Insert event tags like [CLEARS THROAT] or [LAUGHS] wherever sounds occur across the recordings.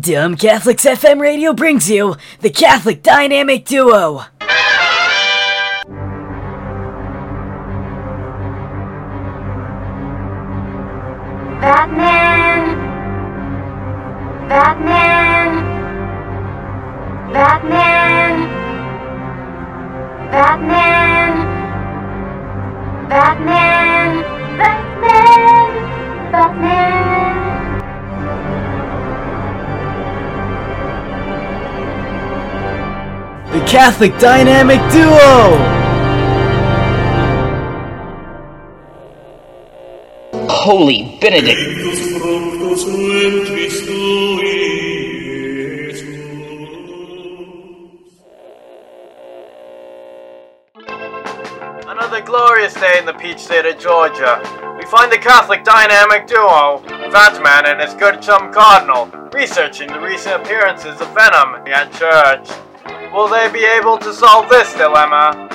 Dumb Catholics FM radio brings you the Catholic Dynamic Duo. Catholic Dynamic Duo. Holy Benedict! Fructus ventris tui, Iesus. Another glorious day in the peach state of Georgia. We find the Catholic dynamic duo, Batman and his good chum Cardinal, researching the recent appearances of Venom at church. Will they be able to solve this dilemma?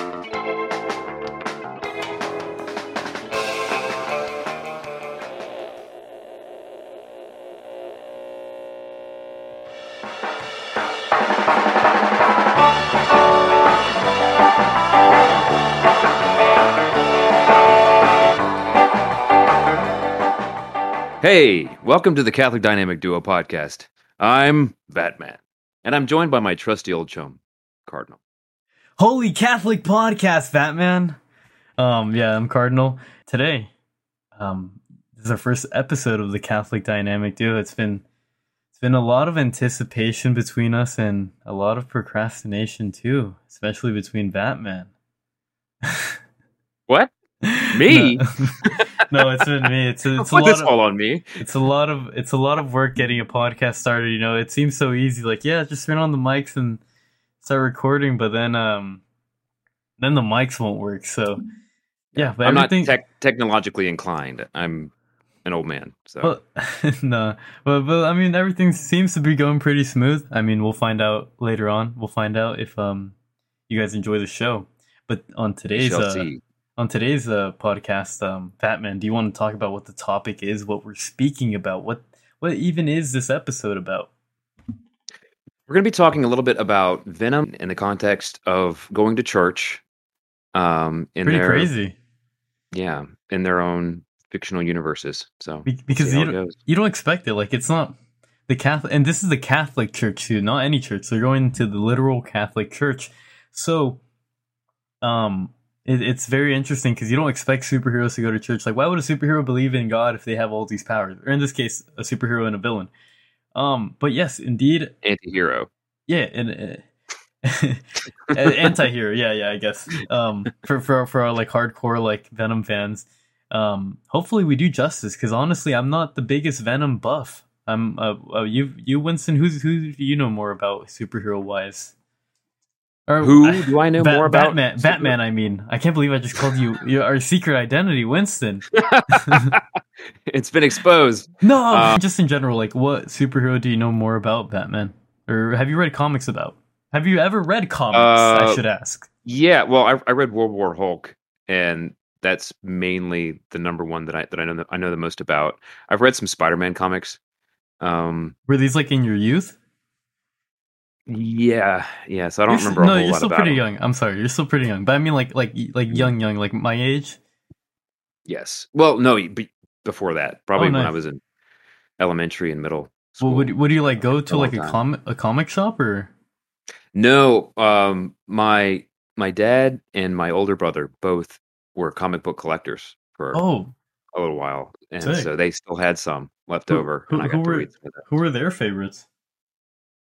Hey, welcome to the Catholic Dynamic Duo podcast. I'm Batman, and I'm joined by my trusty old chum, Cardinal. Holy Catholic podcast, Vatman. Um, yeah, I'm Cardinal. Today, um, this is our first episode of the Catholic Dynamic Duo. It's been it's been a lot of anticipation between us and a lot of procrastination too, especially between Batman. What? [LAUGHS] Me? No, [LAUGHS] no, it's been me. It's a, it's a lot this of, all on me. it's a lot of it's a lot of work getting a podcast started you know it seems so easy like yeah just turn on the mics and start recording but then um then the mics won't work so yeah but I'm not tech technologically inclined. I'm an old man, so. Well, [LAUGHS] no but but i mean everything seems to be going pretty smooth. I mean we'll find out later on. We'll find out if um you guys enjoy the show. But on today's uh, on today's uh, podcast, um, Batman, do you want to talk about what the topic is, what we're speaking about, what what even is this episode about? We're going to be talking a little bit about Venom in the context of going to church. Um, in Pretty their crazy yeah, in their own fictional universes. So Be- because you don't, you don't expect it. Like it's not the Catholic, and this is the Catholic Church too, not any church. They're going to the literal Catholic Church, so um, it, it's very interesting because you don't expect superheroes to go to church. Like, why would a superhero believe in God if they have all these powers? Or in this case, a superhero and a villain. Um, but yes, indeed, anti-hero. Yeah, and uh, [LAUGHS] anti-hero. Yeah, yeah, I guess. Um, for for for our like hardcore like Venom fans, um, hopefully we do justice because honestly, I'm not the biggest Venom buff. I'm uh, uh you you Winston. Who's who you know more about superhero wise? Or Who do I know Ba- more about? Batman. Batman. I mean, I can't believe I just called you [LAUGHS] your our secret identity, Winston. [LAUGHS] it's been exposed. No, Uh, just in general, like what superhero do you know more about Batman? Or have you read comics about? Have you ever read comics? I Uh, should ask. Yeah, well, I, I read World War Hulk, and that's mainly the number one that I that I know the, I know the most about. I've read some Spider-Man comics. Um, Were these like in your youth? Yeah, yeah. So I don't You're remember a no, you're lot still pretty them. young. I'm sorry, you're still pretty young. But I mean, like, like, like young, young, like my age. Yes. Well, no, be, before that, probably when I was in elementary and middle school. Well, would would you like go to like a time. comic a comic shop or? No, um, my my dad and my older brother both were comic book collectors for Oh, a little while, and Sick. so they still had some left Who- over, who- who were- read some of that. who were their favorites?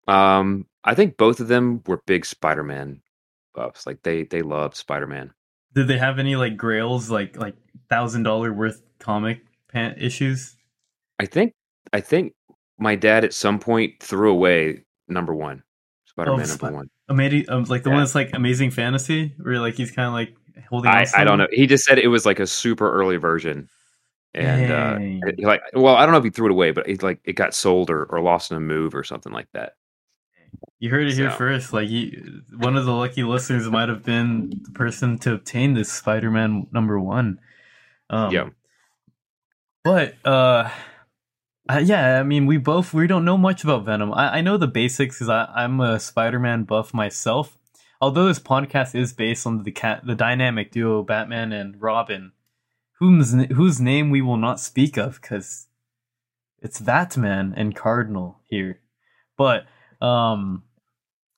Um, I think both of them were big Spider-Man buffs. Like they they loved Spider-Man. Did they have any like grails, like like thousand dollar worth comic pan- issues? I think I think my dad at some point threw away number one, Spider-Man Oh, number one. Amazing, um, like the Yeah. one that's like Amazing Fantasy, where like he's kind of like holding. I, I don't know. He just said it was like a super early version, and Dang. uh, like well, I don't know if he threw it away, but it's like it got sold or, or lost in a move or something like that. You heard it here So- first. Like you, one of the lucky listeners might have been the person to obtain this Spider-Man number one. Um, yeah, But uh, yeah, I mean, we both we don't know much about Venom. I, I know the basics because I'm a Spider-Man buff myself. Although this podcast is based on the cat, the dynamic duo Batman and Robin, whose whose name we will not speak of because it's Batman and Cardinal here. But um,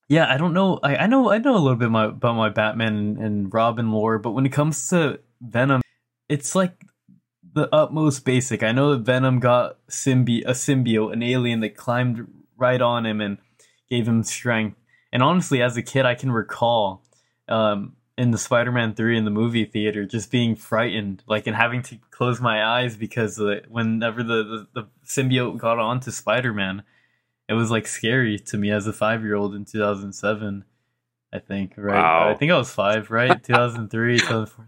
yeah, I don't know. I, I know I know a little bit my, about my Batman and, Robin lore, but when it comes to Venom, it's like the utmost basic. I know that Venom got symbi- a symbiote, an alien that climbed right on him and gave him strength. And honestly, as a kid, I can recall um, in the Spider-Man three in the movie theater just being frightened, like and having to close my eyes because whenever the, the the symbiote got onto Spider-Man, it was like scary to me as a five year old in two thousand seven. I think right. Wow. I think I was five, right? [LAUGHS] two thousand three, two thousand four.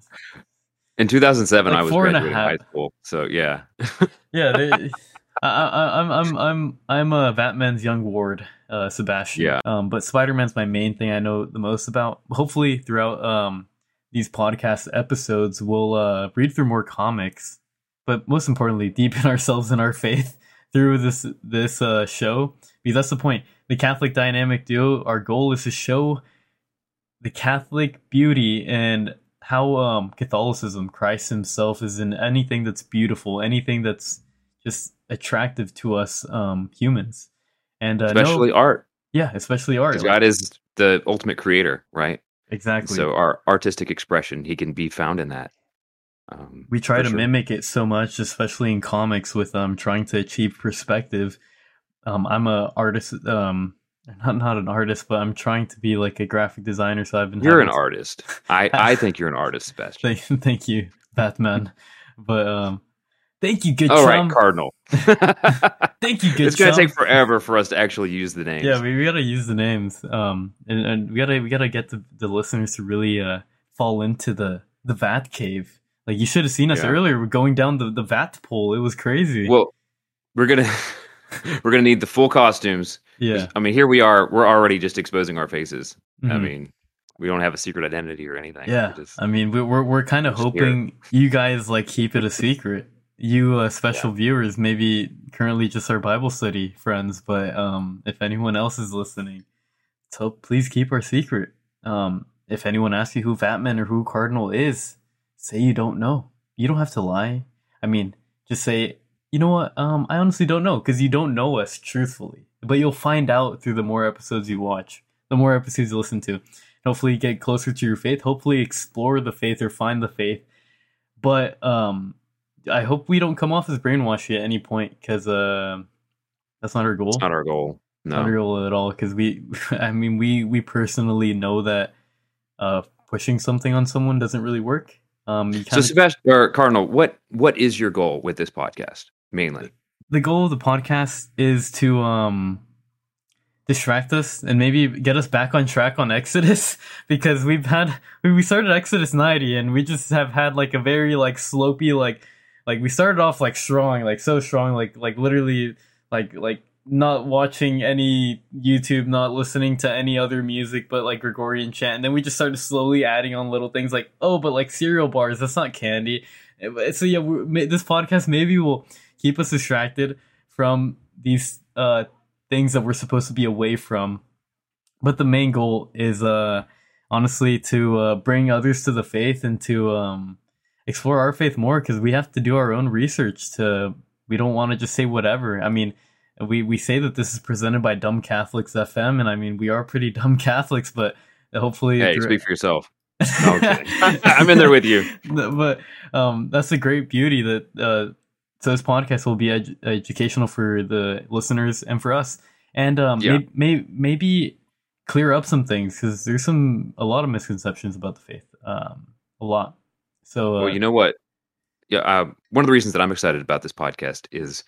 In 2007, Like I was four and a graduating half. high school, so yeah. [LAUGHS] Yeah, they, [LAUGHS] I, I, I'm I'm I'm I'm a Batman's young ward, uh, Sebastian. Yeah. Um, but Spider Man's my main thing I know the most about. Hopefully, throughout um these podcast episodes, we'll uh read through more comics, but most importantly, deepen ourselves in our faith through this this uh show because that's the point. The Catholic dynamic duo. Our goal is to show the Catholic beauty and how um Catholicism, Christ Himself, is in anything that's beautiful, anything that's just attractive to us um humans, and uh, no- Especially art, yeah, especially art. God is the ultimate creator, right? exactly. So our artistic expression, He can be found in that. Um, we try to sure. mimic it so much, especially in comics, with um trying to achieve perspective. Um, I'm a artist. Um, not not an artist, but I'm trying to be like a graphic designer. So I've been. You're an to- artist. [LAUGHS] I, I think you're an artist, Sebastian. Thank, thank you, Batman. but um, thank you, good All right. Cardinal. [LAUGHS] [LAUGHS] Thank you, good it's gonna take forever for us to actually use the names. Yeah, we, we gotta use the names. Um, and, and we gotta we gotta get the, the listeners to really uh fall into the the Vat cave. Like you should have seen us Yeah. earlier. We're going down the the Vat pole. It was crazy. Well, we're gonna [LAUGHS] we're gonna need the full costumes. yeah. I mean, here we are. We're already just exposing our faces. I Mhm. mean, we don't have a secret identity or anything. Yeah, just- I mean, we- we're we're kind of hoping you guys like keep it a [LAUGHS] secret. You uh, special viewers, maybe currently just our Bible study friends, but um, if anyone else is listening, so please keep our secret. Um, if anyone asks you who Vatman or who Cardinal is, say you don't know. You don't have to lie. I mean, just say, you know what? Um, I honestly don't know because you don't know us truthfully, but you'll find out through the more episodes you watch, the more episodes you listen to hopefully you get closer to your faith hopefully explore the faith or find the faith but um i hope we don't come off as brainwashed at any point because uh, that's not our goal it's not our goal. not our goal at all because we [LAUGHS] i mean we we personally know that uh pushing something on someone doesn't really work um you So, kinda, Sebastian or Cardinal, what what is your goal with this podcast mainly? the goal of the podcast is to um distract us and maybe get us back on track on Exodus [LAUGHS] because we've had we we started Exodus 90 and we just have had like a very like slopey like like we started off like strong like so strong like like literally like like not watching any YouTube not listening to any other music but like Gregorian chant and then we just started slowly adding on little things like oh but like cereal bars that's not candy. Eh, so yeah this podcast maybe will keep us distracted from these uh things that we're supposed to be away from. But the main goal is uh honestly to uh bring others to the faith and to um explore our faith more because we have to do our own research to we don't want to just say whatever. I mean we we say that this is presented by dumb catholics fm and i mean we are pretty dumb catholics but hopefully Hey, speak for yourself. [LAUGHS] No, I'm. [LAUGHS] I'm in there with you. [LAUGHS] But um, that's the great beauty that uh, so this podcast will be edu- educational for the listeners and for us, and um, Yeah. may, may, maybe clear up some things because there's some a lot of misconceptions about the faith, um, a lot. So uh, Well, you know what? Yeah, uh, one of the reasons that I'm excited about this podcast is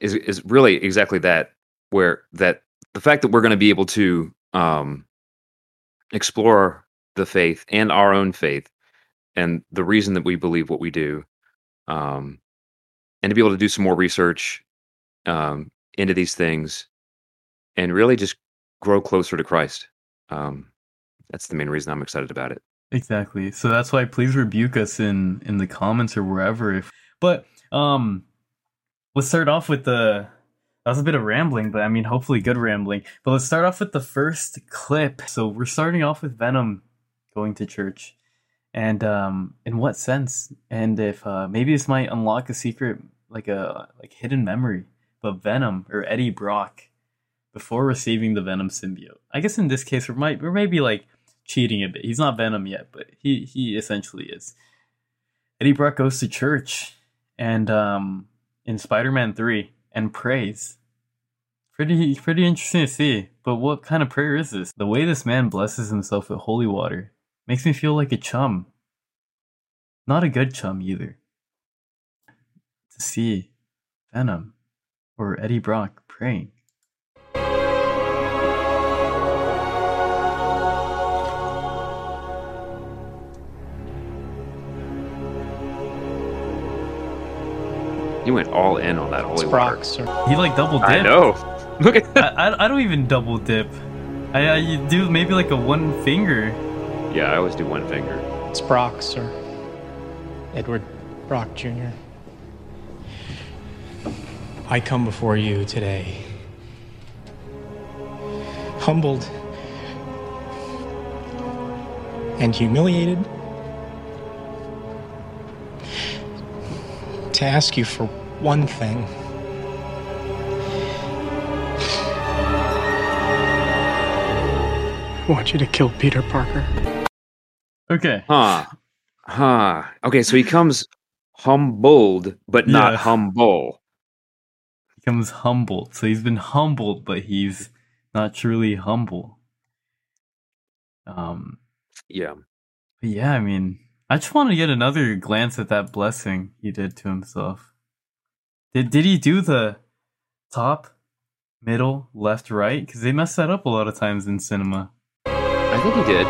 is is really exactly that, where that the fact that we're going to be able to um, explore the faith and our own faith, and the reason that we believe what we do, um, and to be able to do some more research um, into these things, and really just grow closer to Christ. Um, that's the main reason I'm excited about it. Exactly. So that's why please rebuke us in in the comments or wherever. If but um, let's start off with the. That was a bit of rambling, but I mean, hopefully good rambling. But let's start off with the first clip. So we're starting off with Venom going to church, and um, in what sense? And if uh, maybe this might unlock a secret, like a like hidden memory. But Venom or Eddie Brock, before receiving the Venom symbiote, I guess in this case we might we may be like cheating a bit. He's not Venom yet, but he he essentially is. Eddie Brock goes to church and um in Spider-Man 3 and prays. Pretty pretty interesting to see. But what kind of prayer is this? The way this man blesses himself with holy water makes me feel like a chum. Not a good chum either. To see Venom or Eddie Brock praying. He went all in on that holy water. Brock. He like double dipped. I know. [LAUGHS] Look at that. I, I, I don't even double dip. I, I you do maybe like a one finger. Yeah, I always do one finger. It's Brock, sir. Edward Brock Jr. I come before you today, humbled and humiliated, to ask you for one thing. I want you to kill Peter Parker. Okay. Huh. Huh. Okay, so he comes humbled, but not Yeah. humble. Becomes humbled. So he's been humbled, but he's not truly humble. Um Yeah. yeah, I mean I just want to get another glance at that blessing he did to himself. Did did he do the top, middle, left, right? Because they mess that up a lot of times in cinema. I think he did.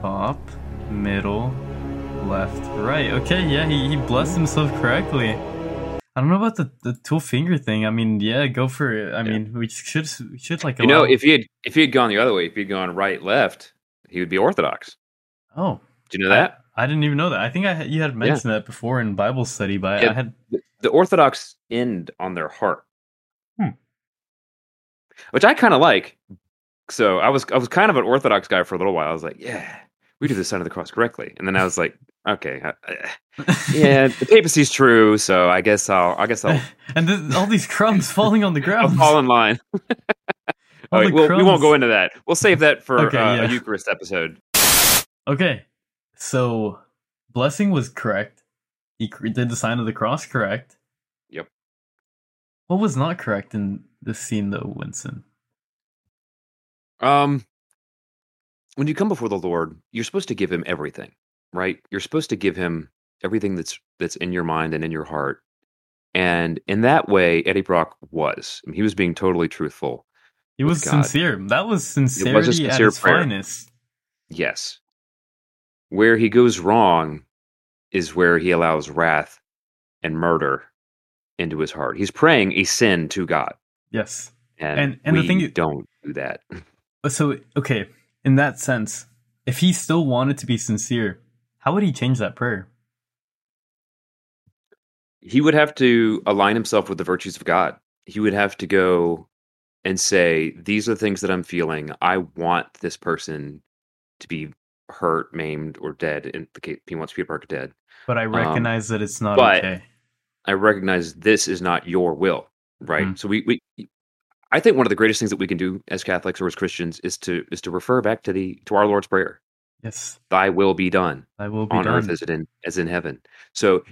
Top, middle, left, right. Okay, yeah, he, he blessed himself correctly. I don't know about the, the two finger thing. I mean, yeah, go for it. I Yeah. mean, we should we should like You know, if he had if he had gone the other way, if he had gone right left, he would be orthodox. oh, Do you know that? I, I didn't even know that. I think I had- you had mentioned that before in Bible study, but I- Yeah. I had The, the orthodox end on their heart. Hmm. Which I kind of like. So I was I was kind of an orthodox guy for a little while. I was like, yeah, we do the sign of the cross correctly. And then I was like, okay, [LAUGHS] yeah, the papacy's true. So I guess I'll I guess I'll, [LAUGHS] and th- all these crumbs falling on the [LAUGHS] I'll ground. fall in line. All right, well, we won't go into that. We'll save that for Okay, uh, yeah. a Eucharist episode. Okay, so blessing was correct. He did the sign of the cross correct. Yep. What was not correct in this scene, though, Winston? Um, when you come before the Lord, you're supposed to give him everything, right? You're supposed to give him everything that's that's in your mind and in your heart. And in that way, Eddie Brock was. I mean, he was being totally truthful. He was God. sincere. That was sincerity sincere at prayer. finest. Yes. Where he goes wrong is where he allows wrath and murder into his heart. He's praying a sin to God, Yes. and, And- and the thing you- don't do that. [LAUGHS] So, okay, in that sense, if he still wanted to be sincere, how would he change that prayer? he would have to align himself with the virtues of God. He would have to go and say, These are the things that I'm feeling. I want this person to be hurt, maimed, or dead. In the case, he wants Peter Parker dead. But I recognize that it's not Um, okay. I recognize this is not your will, right? Mm. So we, we, I think one of the greatest things that we can do as Catholics or as Christians is to is to refer back to the to our Lord's prayer. Yes, Thy will be done I will be on done. earth as it in as in heaven. So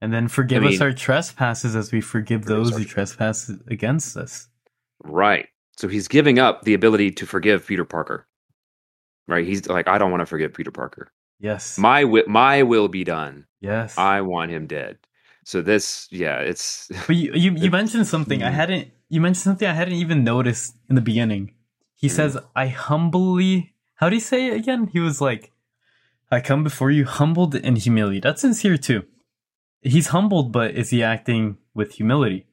and then forgive I us our trespasses as we forgive Forgive those who trespass against us. Right. So he's giving up the ability to forgive Peter Parker. Right? He's like, I don't want to forgive Peter Parker. Yes. My will, my will be done. yes. I want him dead. So this, yeah, it's But you, you, you [LAUGHS] mentioned something I Mm. hadn't. You mentioned something I hadn't even noticed in the beginning. He Mm. says, "I humbly." How do you say it again? He was like, "I come before you humbled and humiliated." That's sincere too. He's humbled, but is he acting with humility?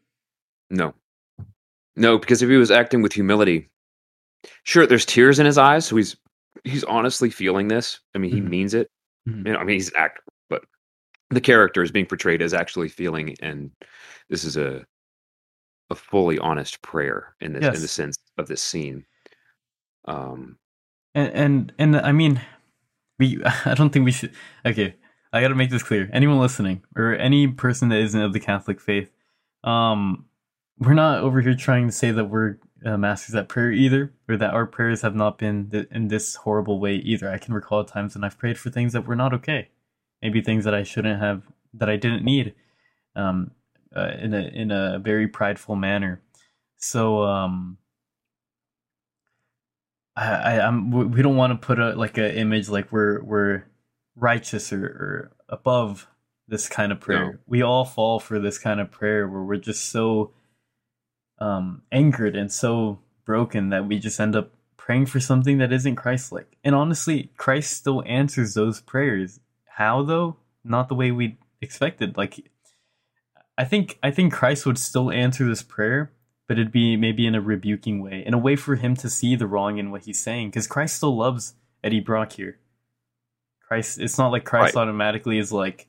no, no, because if he was acting with humility, sure, there's tears in his eyes, so he's he's honestly feeling this. I mean, he Mhm. means it. Mhm. You know, I mean, he's an actor, but the character is being portrayed as actually feeling, and this is a a fully honest prayer in this in the sense of this scene. Um, And and and I mean, we [LAUGHS] I don't think we should. Okay, I got to make this clear. Anyone listening or any person that isn't of the Catholic faith, um, we're not over here trying to say that we're uh, masters at prayer either, or that our prayers have not been th- in this horrible way either. I can recall times when I've prayed for things that were not okay, maybe things that I shouldn't have, that I didn't need, um, uh, in a in a very prideful manner. So um, I, I I'm we don't want to put a like a image like we're we're righteous or, or above this kind of prayer. No. We all fall for this kind of prayer where we're just so um angered and so broken that we just end up praying for something that isn't Christ-like. And honestly, Christ still answers those prayers. How though? Not the way we expected. Like I think I think Christ would still answer this prayer, but it'd be maybe in a rebuking way, in a way for him to see the wrong in what he's saying, because Christ still loves Eddie Brock here. Christ, it's not like Christ Right. automatically is like,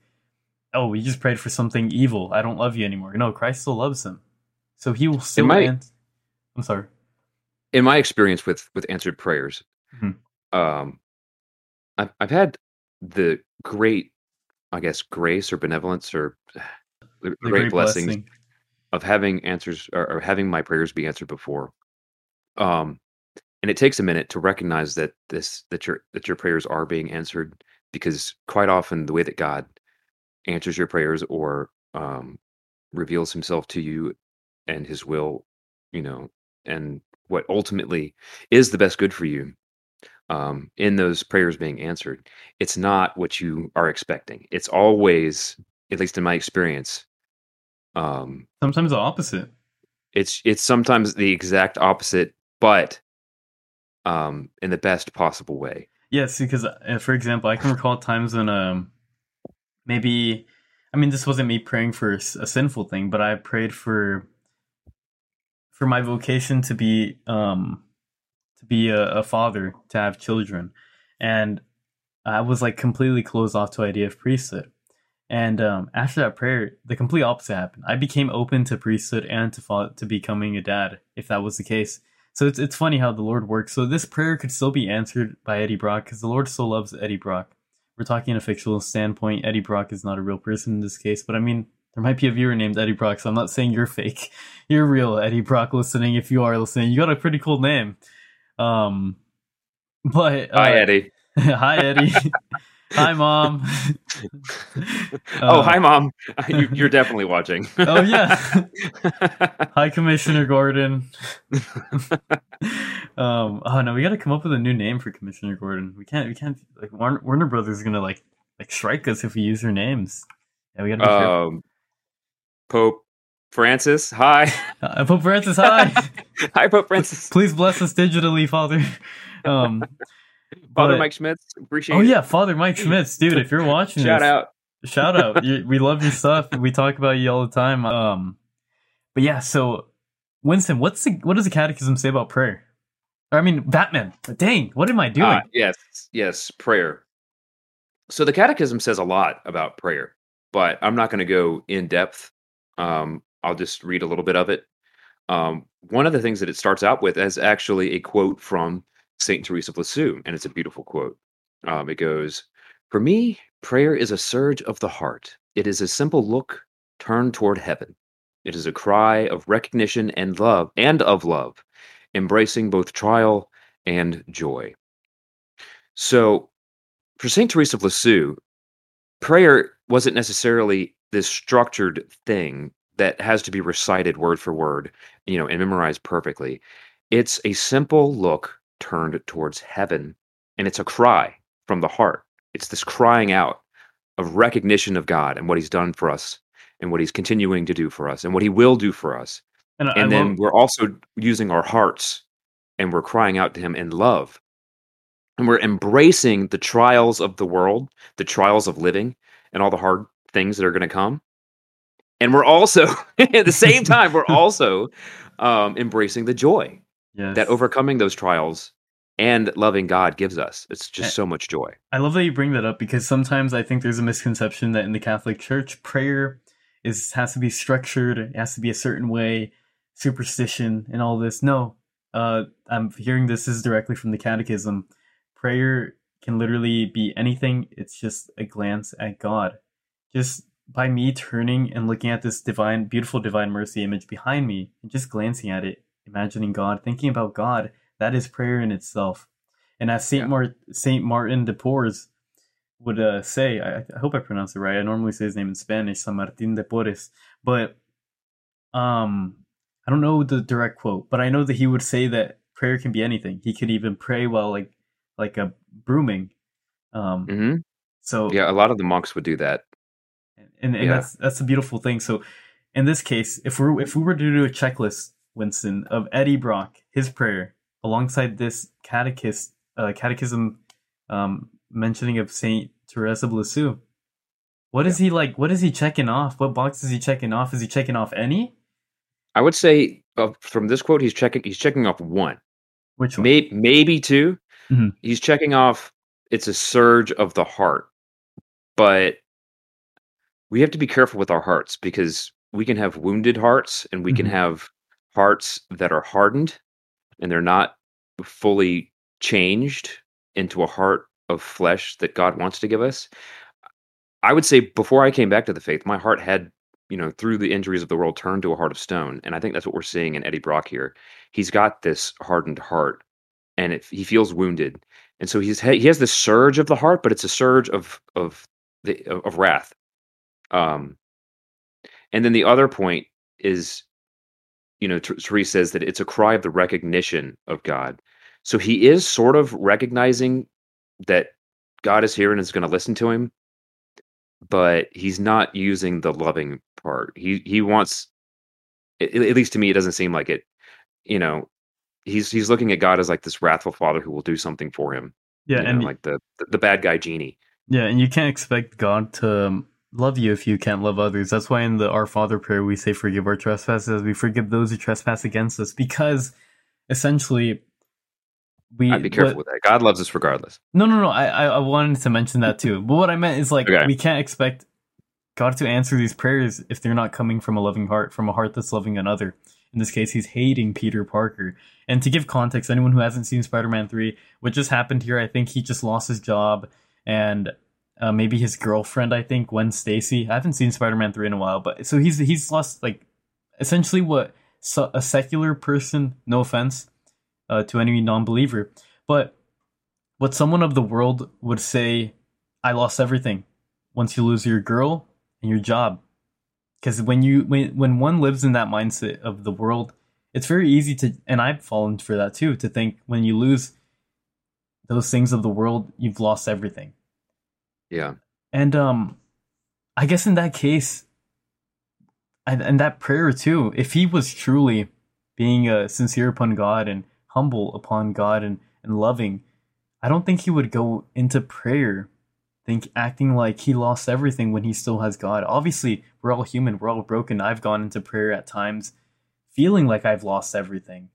oh, we just prayed for something evil. I don't love you anymore. No, Christ still loves him, so he will still. might- ans- I'm sorry. in my experience with with answered prayers, Mhm. um, I've I've had the great, I guess, grace or benevolence or [SIGHS] the, The great, blessings blessing. Of having answers or, or having my prayers be answered before. Um, and it takes a minute to recognize that this that your that your prayers are being answered because quite often the way that God answers your prayers or um, reveals Himself to you and His will, you know, and what ultimately is the best good for you um, in those prayers being answered, it's not what you are expecting. It's always, at least in my experience, um, Sometimes the opposite. it's it's sometimes the exact opposite, but um, in the best possible way. Yes, because uh, for example, I can recall times when um maybe I mean this wasn't me praying for a sinful thing, but I prayed for for my vocation to be um to be a, a father, to have children. And I was like completely closed off to idea of priesthood. And um, after that prayer, the complete opposite happened. I became open to priesthood and to to becoming a dad, if that was the case. So it's it's funny how the Lord works. So this prayer could still be answered by Eddie Brock because the Lord still loves Eddie Brock. We're talking in a fictional standpoint. Eddie Brock is not a real person in this case, but I mean, there might be a viewer named Eddie Brock, so I'm not saying you're [LAUGHS] fake. You're real, Eddie Brock. Listening, if you are listening, you got a pretty cool name. Um, but uh, [LAUGHS] Hi, Eddie. hi, [LAUGHS] Eddie. Hi, mom. [LAUGHS] oh, Uh, hi, mom. [LAUGHS] you, you're definitely watching. Oh yeah. [LAUGHS] Hi, Commissioner Gordon. um. Oh no, we got to come up with a new name for Commissioner Gordon. We can't. We can't. Like Warner, Warner Brothers is gonna like like strike us if we use their names. Yeah, we got to be um, Pope Francis. Hi, Uh, Pope Francis, hi. hi, Pope Francis. Please bless us digitally, Father. Um. Father but- Mike Schmitz. Appreciate. Oh it. yeah, Father Mike Schmitz, dude. If you're watching, Shout this, out. shout out [LAUGHS] you, we love your stuff we talk about you all the time um but yeah so winston what's the what does the catechism say about prayer or i mean batman dang what am i doing Ah, yes, yes, prayer. So the Catechism says a lot about prayer, but I'm not going to go in depth. Um, I'll just read a little bit of it. Um, one of the things that it starts out with is actually a quote from Saint Teresa of Lisieux, and it's a beautiful quote. Um, it goes, "For me, prayer is a surge of the heart. It is a simple look turned toward heaven. It is a cry of recognition and love, and of love, embracing both trial and joy." So, for St. Teresa of Lisieux, prayer wasn't necessarily this structured thing that has to be recited word for word, you know, and memorized perfectly. It's a simple look turned towards heaven, and it's a cry from the heart. It's this crying out of recognition of God and what He's done for us, and what He's continuing to do for us, and what He will do for us. and, And then love- we're also using our hearts and we're crying out to Him in love and we're embracing the trials of the world, the trials of living, and all the hard things that are going to come. And we're also, [LAUGHS] at the same [LAUGHS] time, we're also um, embracing the joy yes. that overcoming those trials and loving God gives us. It's Eh. just so much joy. I love that you bring that up because sometimes I think there's a misconception that in the Catholic Church, prayer is has to be structured, it has to be a certain way, superstition and all this. No, uh, I'm hearing this is directly from the Catechism. Prayer can literally be anything. It's just a glance at God. Just by me turning and looking at this divine, beautiful divine mercy image behind me, and just glancing at it, imagining God, thinking about God, that is prayer in itself. And as Saint Yeah. Mart Saint Martin de Porres would uh, say, I, I hope I pronounced it right. I normally say his name in Spanish, San Martin de Porres, but um, I don't know the direct quote, but I know that he would say that prayer can be anything. He could even pray while like like a brooming. Um, hmm so Yeah, a lot of the monks would do that. and, and Yeah. that's that's a beautiful thing. So in this case, if we if we were to do a checklist, Winston, of Eddie Brock, his prayer alongside this catechist uh, catechism um, mentioning of Saint Teresa of Lisieux, what is he like? What is he checking off? What box is he checking off? Is he checking off any? I would say uh, from this quote, he's checking he's checking off one, Which one? maybe maybe 2 Mhm. He's checking off. It's a surge of the heart, but we have to be careful with our hearts because we can have wounded hearts and we can Mhm. have hearts that are hardened and they're not fully changed into a heart of flesh that God wants to give us. I would say before I came back to the faith, my heart had, you know, through the injuries of the world, turned to a heart of stone. And I think that's what we're seeing in Eddie Brock here. He's got this hardened heart, and it, he feels wounded, and so he's he has this surge of the heart, but it's a surge of of the of, of wrath. Um, and then the other point is, you know, Ther- Therese says that it's a cry of the recognition of God. So he is sort of recognizing that God is here and is going to listen to him, but he's not using the loving part. He he wants, at, least to me, it doesn't seem like it. You know, he's he's looking at God as like this wrathful father who will do something for him. yeah, you know, and like the the bad guy genie. Yeah, and you can't expect God to um, love you if you can't love others. That's why in the Our Father prayer we say, "Forgive our trespasses, as we forgive those who trespass against us," because essentially we. I'd be careful what- with that. God loves us regardless. No, no, no. I, I wanted to mention that too. But what I meant is like Okay. we can't expect God to answer these prayers if they're not coming from a loving heart, from a heart that's loving another. In this case, he's hating Peter Parker. And to give context, anyone who hasn't seen Spider-Man three, what just happened here, I think he just lost his job, and uh, maybe his girlfriend. I think Gwen Stacy. I haven't seen Spider-Man three in a while, but so he's he's lost like essentially what so, a secular person. No offense uh, to any non-believer, but what someone of the world would say, I lost everything once you lose your girl and your job. Because when you when when one lives in that mindset of the world, it's very easy to and I've fallen for that too, to think when you lose those things of the world, you've lost everything. Yeah. And um I guess in that case and, and that prayer too, if he was truly being uh, sincere upon God and humble upon God and, and loving, I don't think he would go into prayer think acting like he lost everything when he still has God. Obviously, we're all human, we're all broken. I've gone into prayer at times feeling like I've lost everything.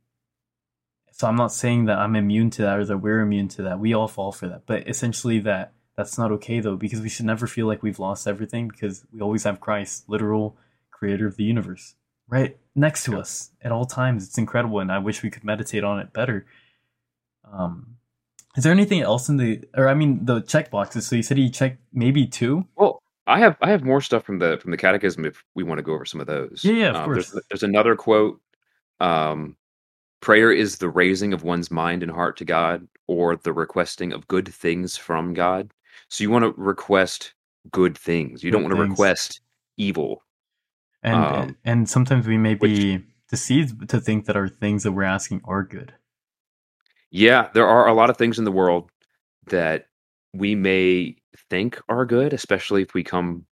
So I'm not saying that I'm immune to that or that we're immune to that. We all fall for that. But essentially that that's not okay though because we should never feel like we've lost everything because we always have Christ, literal creator of the universe, right next to us at all times. It's incredible and I wish we could meditate on it better. Um is there anything else in the or I mean the check boxes? So you said you checked maybe two? Well, I have I have more stuff from the from the catechism if we want to go over some of those. Yeah, yeah, of Um, there's, course. there's another quote. Um, prayer is the raising of one's mind and heart to God, or the requesting of good things from God. So you want to request good things. You don't want to things. request evil. And Um, and sometimes we may which- be deceived to think that our things that we're asking are good. Yeah, there are a lot of things in the world that we may think are good, especially if we come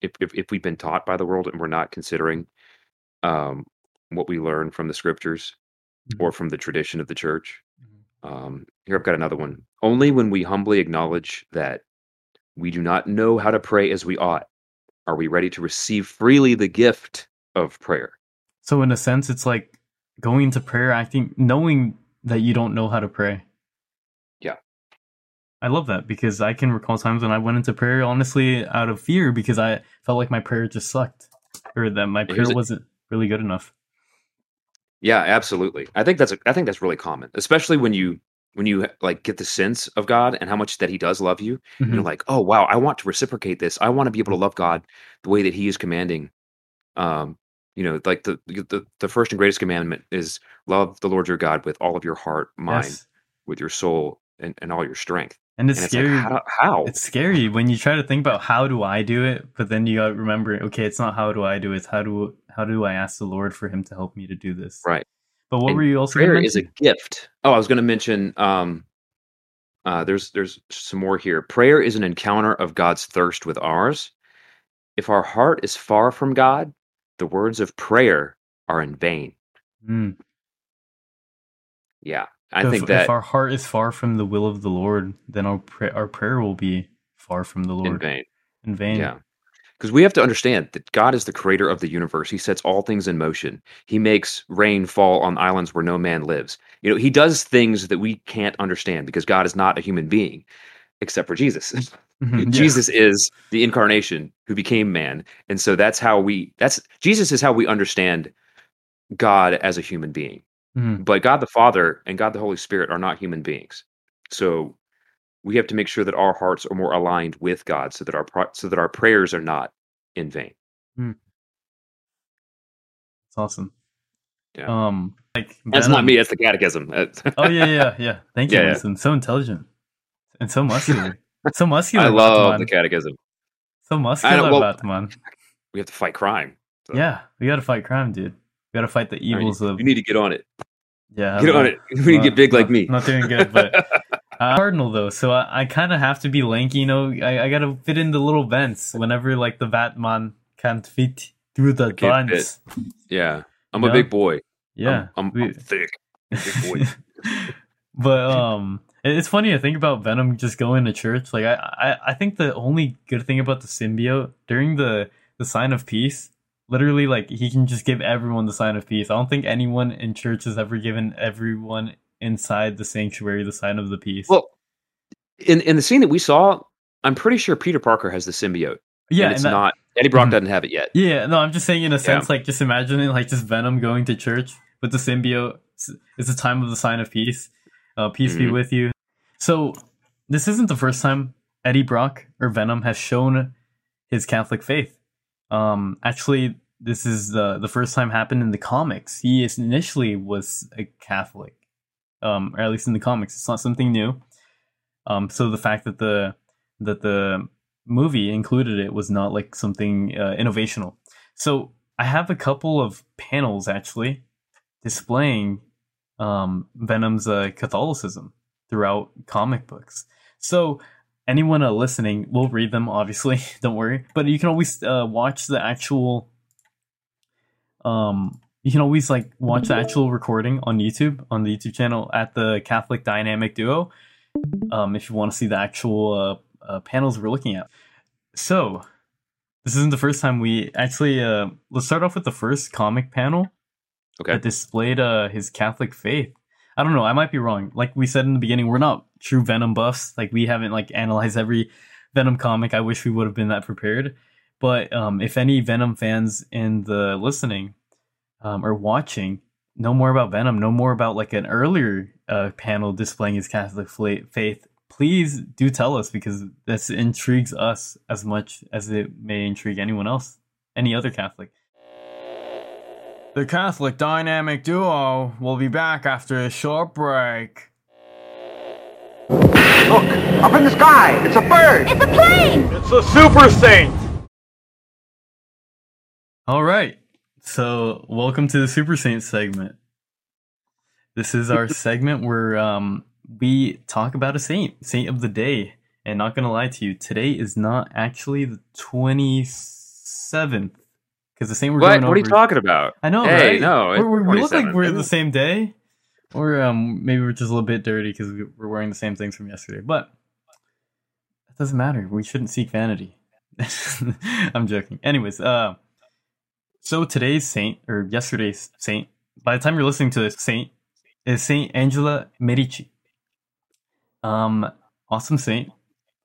if if, if we've been taught by the world and we're not considering um, what we learn from the scriptures Mhm. or from the tradition of the church. Um, here I've got another one. Only when we humbly acknowledge that we do not know how to pray as we ought are we ready to receive freely the gift of prayer. So in a sense, it's like going to prayer, acting, knowing that you don't know how to pray. Yeah. I love that because I can recall times when I went into prayer honestly out of fear because I felt like my prayer just sucked or that my prayer wasn't really good enough. Yeah, absolutely. I think that's a, I think that's really common, especially when you when you like get the sense of God and how much that He does love you. and You're like, oh wow, I want to reciprocate this. I want to be able to love God the way that He is commanding. Um, you know, like the the the first and greatest commandment is love the Lord your God with all of your heart, mind, Yes. with your soul, and, and all your strength. And it's and it's scary. like, how? how? It's scary when you try to think about how do I do it, but then you remember, okay, it's not how do I do it, it's how do how do I ask the Lord for him to help me to do this. Right. But what And were you also prayer is a gift. Oh, I was going to mention. Um, uh, there's there's some more here. Prayer is an encounter of God's thirst with ours. If our heart is far from God, the words of prayer are in vain. Mm. Yeah, I if, think that if our heart is far from the will of the Lord, then our pra- our prayer will be far from the Lord in vain. In vain. Yeah. Because we have to understand that God is the creator of the universe. He sets all things in motion. He makes rain fall on islands where no man lives. You know, he does things that we can't understand because God is not a human being, except for Jesus. Mhm, [LAUGHS] yeah. Jesus is the incarnation who became man. And so that's how we that's Jesus is how we understand God as a human being. Mhm. But God the Father and God the Holy Spirit are not human beings. So we have to make sure that our hearts are more aligned with God so that our pro- so that our prayers are not in vain. It's awesome. Yeah. Um, like That's not me, that's the catechism. [LAUGHS] Oh yeah, yeah, yeah. Thank you, Yeah, yeah. So intelligent and so muscular. [LAUGHS] so muscular. I love Batman. the catechism. So muscular, well- Batman. We have to fight crime. So Yeah, we gotta fight crime, dude. We gotta fight the I mean, evils of you need to get on it. yeah. Get I'm on not- it. [LAUGHS] We need to get big like me. Not doing good, but uh, Cardinal though, so I, I kind of have to be lanky. You know, I, I gotta fit in the little vents whenever like the Batman can't fit through the vents. yeah. I'm Yeah. a big boy. Yeah, I'm, I'm, we- I'm thick. Big boy. [LAUGHS] [LAUGHS] but um, it's funny to think about Venom just going to church. Like I, I, I think the only good thing about the symbiote during the the sign of peace, literally, like he can just give everyone the sign of peace. I don't think anyone in church has ever given everyone inside the sanctuary the sign of the peace. Well, in in the scene that we saw, I'm pretty sure Peter Parker has the symbiote. yeah, and it's and that- not Eddie Brock Mhm. doesn't have it yet. Yeah, no, I'm just saying in a Yeah. sense, like just imagining like just Venom going to church with the symbiote. It's- the time of the sign of peace. Uh, peace be Mhm. with you. So this isn't the first time Eddie Brock or Venom has shown his Catholic faith. Um, actually, this is the the first time happened in the comics. He is, initially was a Catholic, um, or at least in the comics. It's not something new. Um, so the fact that the that the movie included it was not like something uh, innovational. So I have a couple of panels actually displaying um, Venom's uh, Catholicism throughout comic books. So anyone uh, listening will read them, obviously. [LAUGHS] Don't worry, but you can always uh, watch the actual. Um, you can always like watch the actual recording on YouTube on the YouTube channel at the Catholic Dynamic Duo. Um, if you want to see the actual uh, uh, panels we're looking at. So, this isn't the first time we actually. Uh, let's start off with the first comic panel Okay. that displayed uh, his Catholic faith. I don't know. I might be wrong. Like we said in the beginning, we're not true Venom buffs. Like we haven't like analyzed every Venom comic. I wish we would have been that prepared. But um, if any Venom fans in the listening um, or watching know more about Venom, know more about like an earlier uh, panel displaying his Catholic fla- faith, please do tell us because this intrigues us as much as it may intrigue anyone else, any other Catholic. The Catholic Dynamic Duo will be back after a short break. Look, up in the sky, it's a bird. It's a plane! It's a super saint! All right. So, welcome to the Super Saint segment. This is our [LAUGHS] segment where um, we talk about a saint, saint of the day. And not gonna lie to you, today is not actually the twenty seventh because the saint we're What? going What are you over- talking about? I know, Hey, right? no, We're, we're, we look like we're the same day, or um, maybe we're just a little bit dirty because we're wearing the same things from yesterday. But it doesn't matter. We shouldn't seek vanity. [LAUGHS] I'm joking. Anyways, uh, so today's saint or yesterday's saint, by the time you're listening to this saint, is Saint Angela Merici. Um, awesome saint,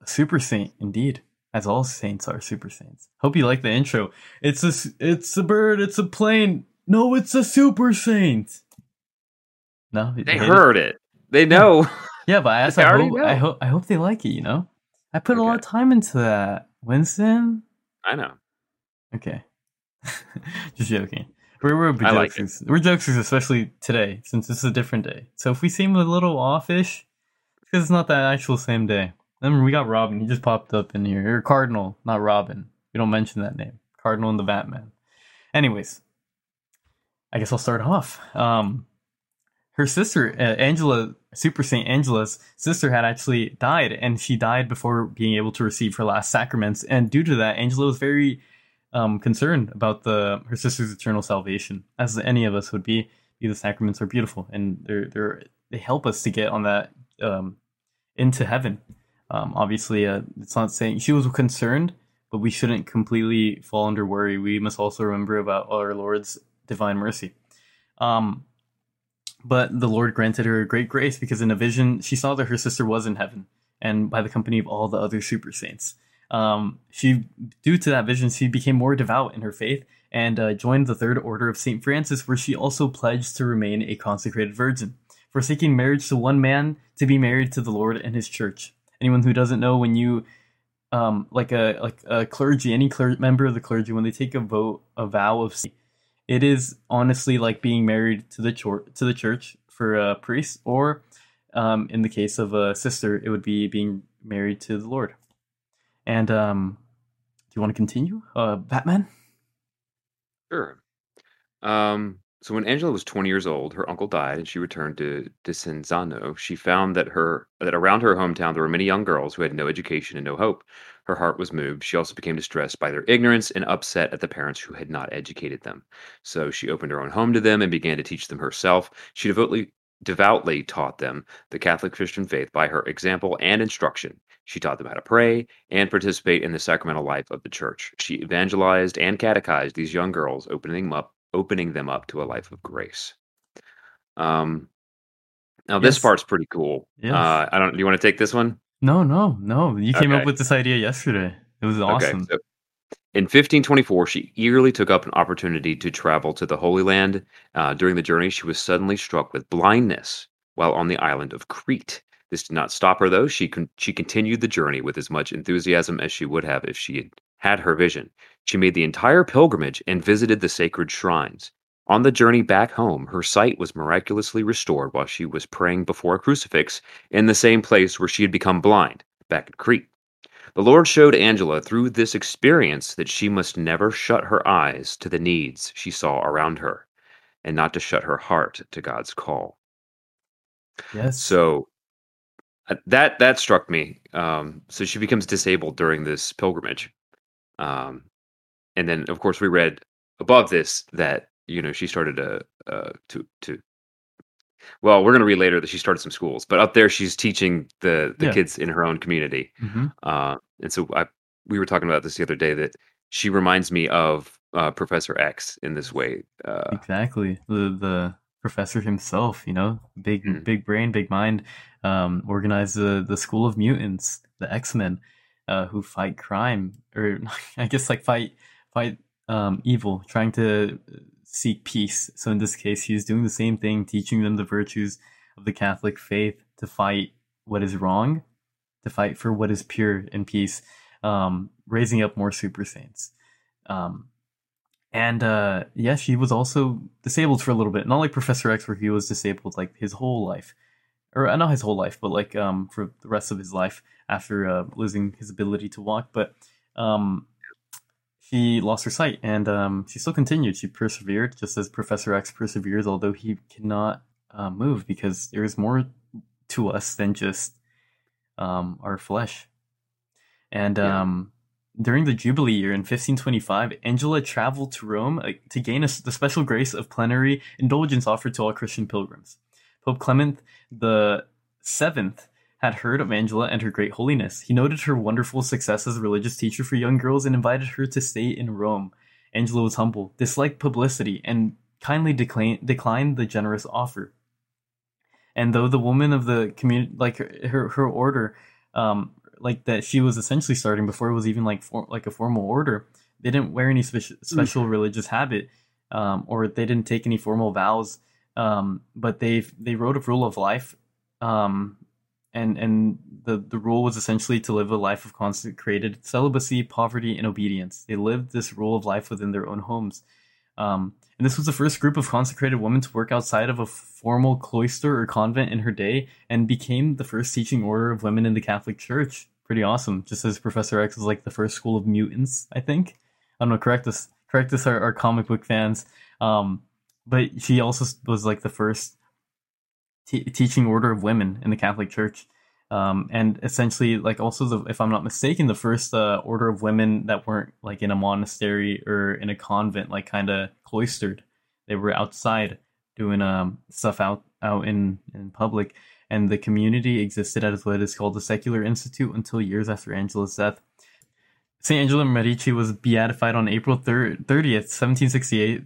super saint indeed, as all saints are super saints. Hope you like the intro. It's a it's a bird. It's a plane. No, it's a super saint. No, They hate it? heard it. They know. Yeah, but I, [LAUGHS] asked, I, hope, know. I hope I hope they like it. You know, I put a lot of time into that, Winston. I know. Okay, [LAUGHS] just joking. We're we're I like. We're jokesters, especially today, since this is a different day. So if we seem a little offish, it's because it's not that actual same day. Remember, we got Robin. He just popped up in here. Or Cardinal, not Robin. We don't mention that name. Cardinal and the Batman. Anyways, I guess I'll start off. Um, her sister, uh, Angela, Super Saint Angela's sister, had actually died, and she died before being able to receive her last sacraments. And due to that, Angela was very um, concerned about the her sister's eternal salvation, as any of us would be. The sacraments are beautiful, and they're they're they help us to get on that um, into heaven. Um, obviously, uh, it's not saying she was concerned, but we shouldn't completely fall under worry. We must also remember about our Lord's divine mercy. Um, but the Lord granted her a great grace because in a vision she saw that her sister was in heaven and by the company of all the other super saints. Um, she, due to that vision, she became more devout in her faith and uh, joined the Third Order of Saint Francis, where she also pledged to remain a consecrated virgin, forsaking marriage to one man to be married to the Lord and His Church. Anyone who doesn't know, when you um, like a like a clergy, any cler- member of the clergy, when they take a vote, a vow of it is honestly like being married to the chor- to the church for a priest, or um, in the case of a sister, it would be being married to the Lord. And um, do you want to continue, uh, Batman? Sure. Um, so when Angela was 20 years old, her uncle died and she returned to Desenzano. She found that her that around her hometown there were many young girls who had no education and no hope. Her heart was moved. She also became distressed by their ignorance and upset at the parents who had not educated them. So she opened her own home to them and began to teach them herself. She devoutly devoutly taught them the Catholic Christian faith by her example and instruction. She taught them how to pray and participate in the sacramental life of the church. She evangelized and catechized these young girls, opening them up, opening them up to a life of grace. Um, now this Yes. part's pretty cool. Yes. Uh, I don't. Do you want to take this one? No, no, no. You came Okay. up with this idea yesterday. It was awesome. Okay. So in 1524, she eagerly took up an opportunity to travel to the Holy Land. Uh, during the journey, she was suddenly struck with blindness while on the island of Crete. This did not stop her, though. She con- she continued the journey with as much enthusiasm as she would have if she had had her vision. She made the entire pilgrimage and visited the sacred shrines. On the journey back home, her sight was miraculously restored while she was praying before a crucifix in the same place where she had become blind, back at Crete. The Lord showed Angela through this experience that she must never shut her eyes to the needs she saw around her and not to shut her heart to God's call. yes. So uh, that that struck me. Um, so she becomes disabled during this pilgrimage. Um, and then of course we read above this that you know she started to uh, to to well we're going to read later that she started some schools but up there she's teaching the the Yeah. kids in her own community Mhm. uh, and so I, we were talking about this the other day that she reminds me of uh, Professor X in this way. Uh, Exactly. The the professor himself, you know, big Mhm. big brain, big mind, um, organized the the school of mutants, the X Men, uh, who fight crime, or [LAUGHS] I guess like fight fight um, evil, trying to seek peace. So in this case, he's doing the same thing, teaching them the virtues of the Catholic faith to fight what is wrong, to fight for what is pure and peace, um, raising up more super saints. Um, and uh, yeah, she was also disabled for a little bit. Not like Professor X, where he was disabled like his whole life, or uh, not his whole life, but like um, for the rest of his life after uh, losing his ability to walk. But um, she lost her sight, and um, she still continued. She persevered, just as Professor X perseveres, although he cannot uh, move because there is more to us than just um, our flesh. And Yeah. um, during the Jubilee year in 1525, Angela traveled to Rome uh, to gain a, the special grace of plenary indulgence offered to all Christian pilgrims. Pope Clement the Seventh had heard of Angela and her great holiness. He noted her wonderful success as a religious teacher for young girls and invited her to stay in Rome. Angela was humble, disliked publicity, and kindly decline, declined the generous offer. And though the woman of the community, like her, her, her order, um, like that she was essentially starting before it was even like for, like a formal order. They didn't wear any special special religious habit, um, or they didn't take any formal vows. Um, but they they wrote a rule of life, um, and and the the rule was essentially to live a life of consecrated celibacy, poverty, and obedience. They lived this rule of life within their own homes. Um, and this was the first group of consecrated women to work outside of a formal cloister or convent in her day and became the first teaching order of women in the Catholic Church. Pretty awesome. Just as Professor X is like the first school of mutants, I think. I don't know, correct us, correct us, our, our comic book fans. Um, but she also was like the first te- teaching order of women in the Catholic Church. Um, and essentially, like also the, if I'm not mistaken, the first uh, order of women that weren't like in a monastery or in a convent, like kind of cloistered. They were outside doing um, stuff out out in in public, and the community existed as what is called the Secular Institute until years after Angela's death. Saint Angela Merici was beatified on April 30th, 1768,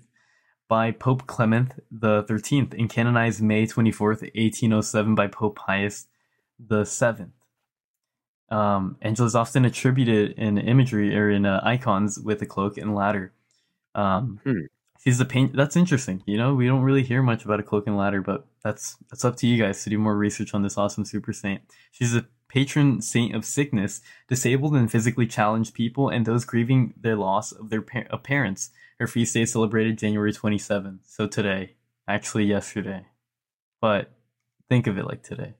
by Pope Clement the Thirteenth, and canonized May twenty fourth, eighteen oh seven, by Pope Pius the Seventh. Um, Angela is often attributed in imagery or in uh, icons with a cloak and ladder. Um, Hmm. She's a paint. That's interesting. You know, we don't really hear much about a cloak and ladder, but that's that's up to you guys to do more research on this awesome super saint. She's a patron saint of sickness, disabled and physically challenged people, and those grieving their loss of their par- of parents. Her feast day is celebrated January 27th, so today, actually yesterday, but think of it like today.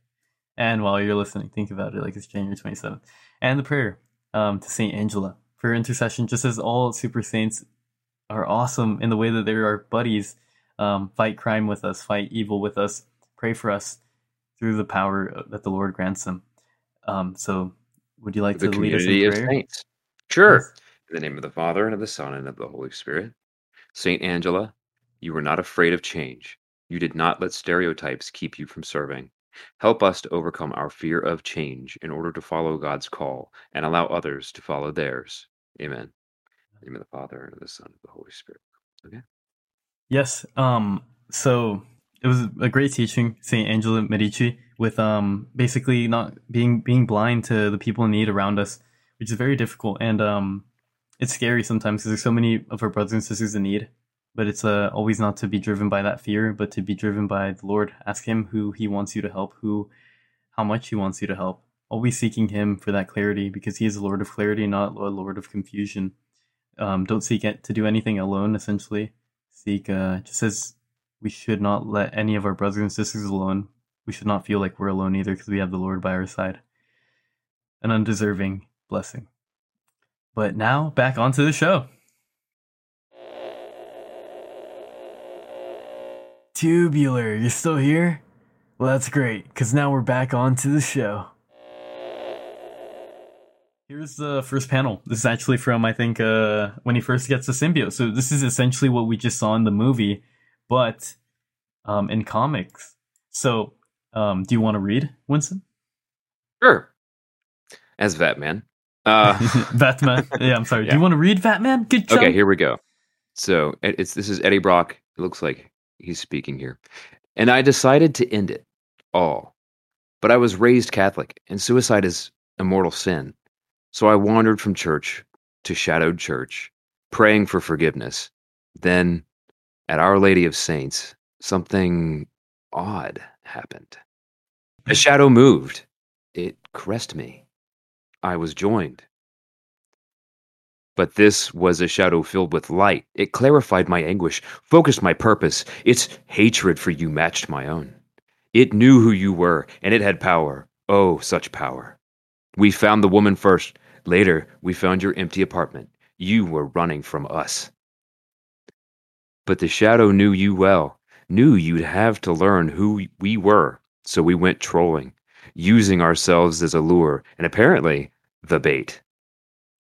And while you're listening, think about it like it's January 27th. And the prayer um, to Saint Angela for her intercession, just as all super saints are awesome in the way that they are our buddies, um, fight crime with us, fight evil with us, pray for us through the power that the Lord grants them. Um, so, would you like the to lead us in prayer? saints. Sure. Yes. In the name of the Father, and of the Son, and of the Holy Spirit. Saint Angela, you were not afraid of change. You did not let stereotypes keep you from serving. Help us to overcome our fear of change in order to follow God's call and allow others to follow theirs. Amen. In the name of the Father, and of the Son, and of the Holy Spirit. Okay. Yes. Um. So it was a great teaching, Saint Angela Merici, with um basically not being being blind to the people in need around us, which is very difficult and um it's scary sometimes because there's so many of our brothers and sisters in need. But it's uh, always not to be driven by that fear, but to be driven by the Lord. Ask Him who He wants you to help, who, how much He wants you to help. Always seeking Him for that clarity, because He is Lord of clarity, not a Lord of confusion. Um, don't seek it to do anything alone. Essentially, seek uh, just as we should not let any of our brothers and sisters alone. We should not feel like we're alone either, because we have the Lord by our side. An undeserving blessing. But now back onto the show. Tubular, you're still here? Well, that's great, because now we're back onto the show. Here's the first panel. This is actually from, I think, uh, when he first gets the symbiote. So this is essentially what we just saw in the movie, but um, in comics. So, um, do you want to read, Winston? Sure. As Batman. Uh, [LAUGHS] Batman. Yeah, I'm sorry. Do you want to read Batman? Good job. Okay, here we go. So it's this is Eddie Brock. It looks like he's speaking here. And I decided to end it all. But I was raised Catholic, and suicide is a mortal sin. So I wandered from church to shadowed church, praying for forgiveness. Then, at Our Lady of Saints, something odd happened. A shadow moved. It caressed me. I was joined. But this was a shadow filled with light. It clarified my anguish, focused my purpose. Its hatred for you matched my own. It knew who you were, and it had power. Oh, such power. We found the woman first. Later, we found your empty apartment. You were running from us. But the shadow knew you well, knew you'd have to learn who we were. So we went trolling, using ourselves as a lure, and apparently the bait.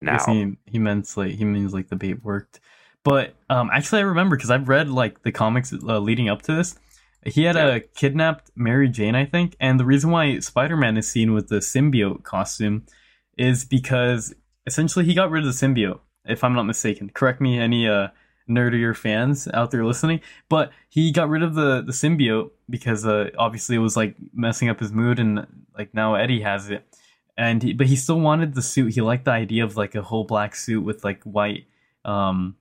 Now, he he meant like he means like the bait worked. But um, actually, I remember because I've read like the comics uh, leading up to this. He had Yeah. uh, kidnapped Mary Jane, I think, and the reason why Spider Man is seen with the symbiote costume is because essentially he got rid of the symbiote. If I'm not mistaken, correct me, any uh nerdier fans out there listening. But he got rid of the the symbiote because uh, obviously it was like messing up his mood, and like now Eddie has it. And he, but he still wanted the suit. He liked the idea of like a whole black suit with like white um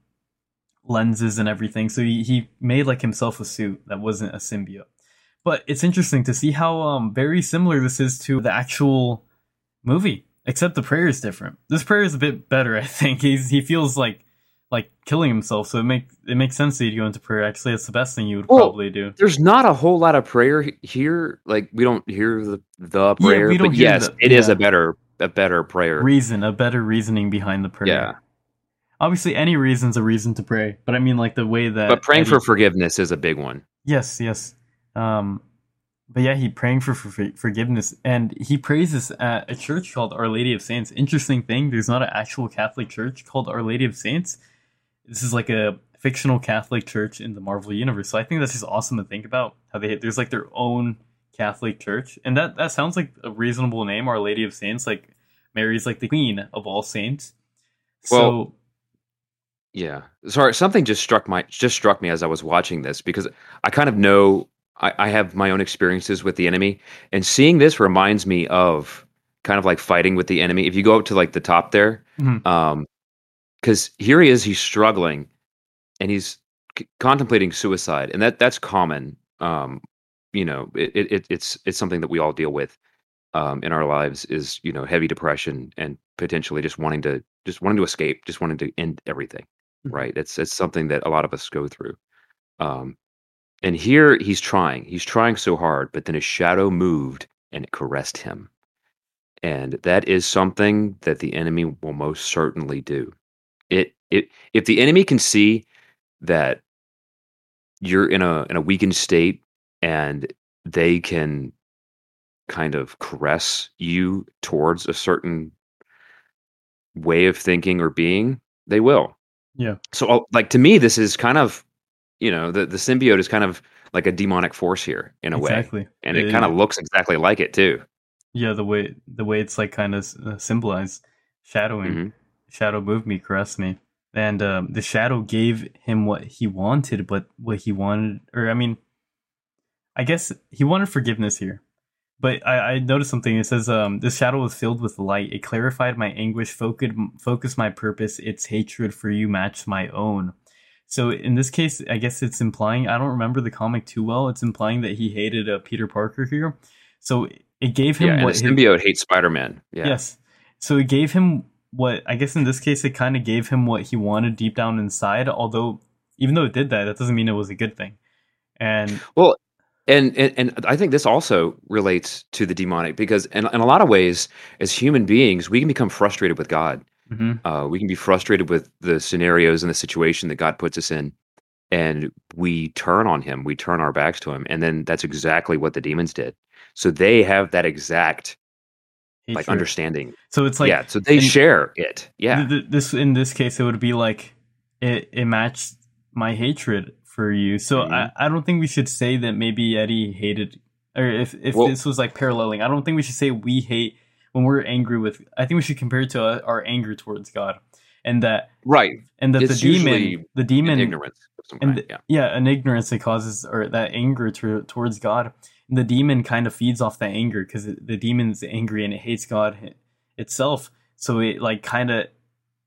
lenses and everything. So he, he made like himself a suit that wasn't a symbiote. But it's interesting to see how um very similar this is to the actual movie, except the prayer is different. This prayer is a bit better, [LAUGHS] I think. He's he feels like like killing himself, so it make it makes sense that he'd go into prayer. Actually, it's the best thing you would Well, probably do. There's not a whole lot of prayer here. Like we don't hear the the prayer. Yeah, we don't but yes, the- it is yeah. a better a better prayer. Reason, a better reasoning behind the prayer. yeah, Obviously, any reason's a reason to pray, but I mean like the way that. but praying for forgiveness is a big one. Yes, yes. Um, but yeah, he praying for, for forgiveness, and he prays this at a church called Our Lady of Saints. Interesting thing, there's not an actual Catholic church called Our Lady of Saints. This is like a fictional Catholic church in the Marvel universe. So I think that's just awesome to think about how they there's like their own Catholic church, and that that sounds like a reasonable name, Our Lady of Saints. Like Mary's like the queen of all saints. So Well, Yeah. Sorry, something just struck my just struck me as I was watching this because I kind of know I, I have my own experiences with the enemy, and seeing this reminds me of kind of like fighting with the enemy. If you go up to like the top there, Mhm. um, because here he is, he's struggling, and he's c- contemplating suicide, and that that's common. Um, you know, it, it it- it's it's something that we all deal with um, in our lives is you know heavy depression and potentially just wanting to just wanting to escape, just wanting to end everything. Mhm. Right? It's it's something that a lot of us go through. Um, and here he's trying, he's trying so hard, but then his shadow moved and it caressed him, and that is something that the enemy will most certainly do. It it if the enemy can see that you're in a in a weakened state and they can kind of caress you towards a certain way of thinking or being, they will. Yeah. So, uh, like to me, this is kind of, you know, the the symbiote is kind of like a demonic force here in a way, and it kind of looks exactly like it too. yeah the way the way it's like kind of uh, symbolized shadowing. Mhm. Shadow moved me, caressed me, and um, the shadow gave him what he wanted, but what he wanted, or I mean, I guess he wanted forgiveness here. But I, I noticed something. It says, um, "This shadow was filled with light. It clarified my anguish, focused, focused my purpose. Its hatred for you matched my own." So in this case, I guess it's implying. I don't remember the comic too well. It's implying that he hated uh, Peter Parker here. So it gave him Yeah, what the his- symbiote hates Spider Man. Yeah. Yes. So it gave him what I guess in this case it kind of gave him what he wanted deep down inside. Although, even though it did that, that doesn't mean it was a good thing. And Well, and, and and I think this also relates to the demonic because in, in a lot of ways, as human beings, we can become frustrated with God. mhm, Uh, we can be frustrated with the scenarios and the situation that God puts us in, and we turn on Him. We turn our backs to Him, and then that's exactly what the demons did. So they have that exact like understanding. So it's like yeah, so they share it. Yeah, th- th- this in this case it would be like it it matched my hatred for you. So Mhm. I, I don't think we should say that maybe Eddie hated or if if Well- this was like paralleling. I don't think we should say we hate when we're angry with I think we should compare it to uh, our anger towards God. And that right. and that It's the demon the demon ignorance of some and the- yeah. yeah an ignorance that causes or that anger to, towards god the demon kind of feeds off that anger because the demon's angry and it hates god itself so it like kind of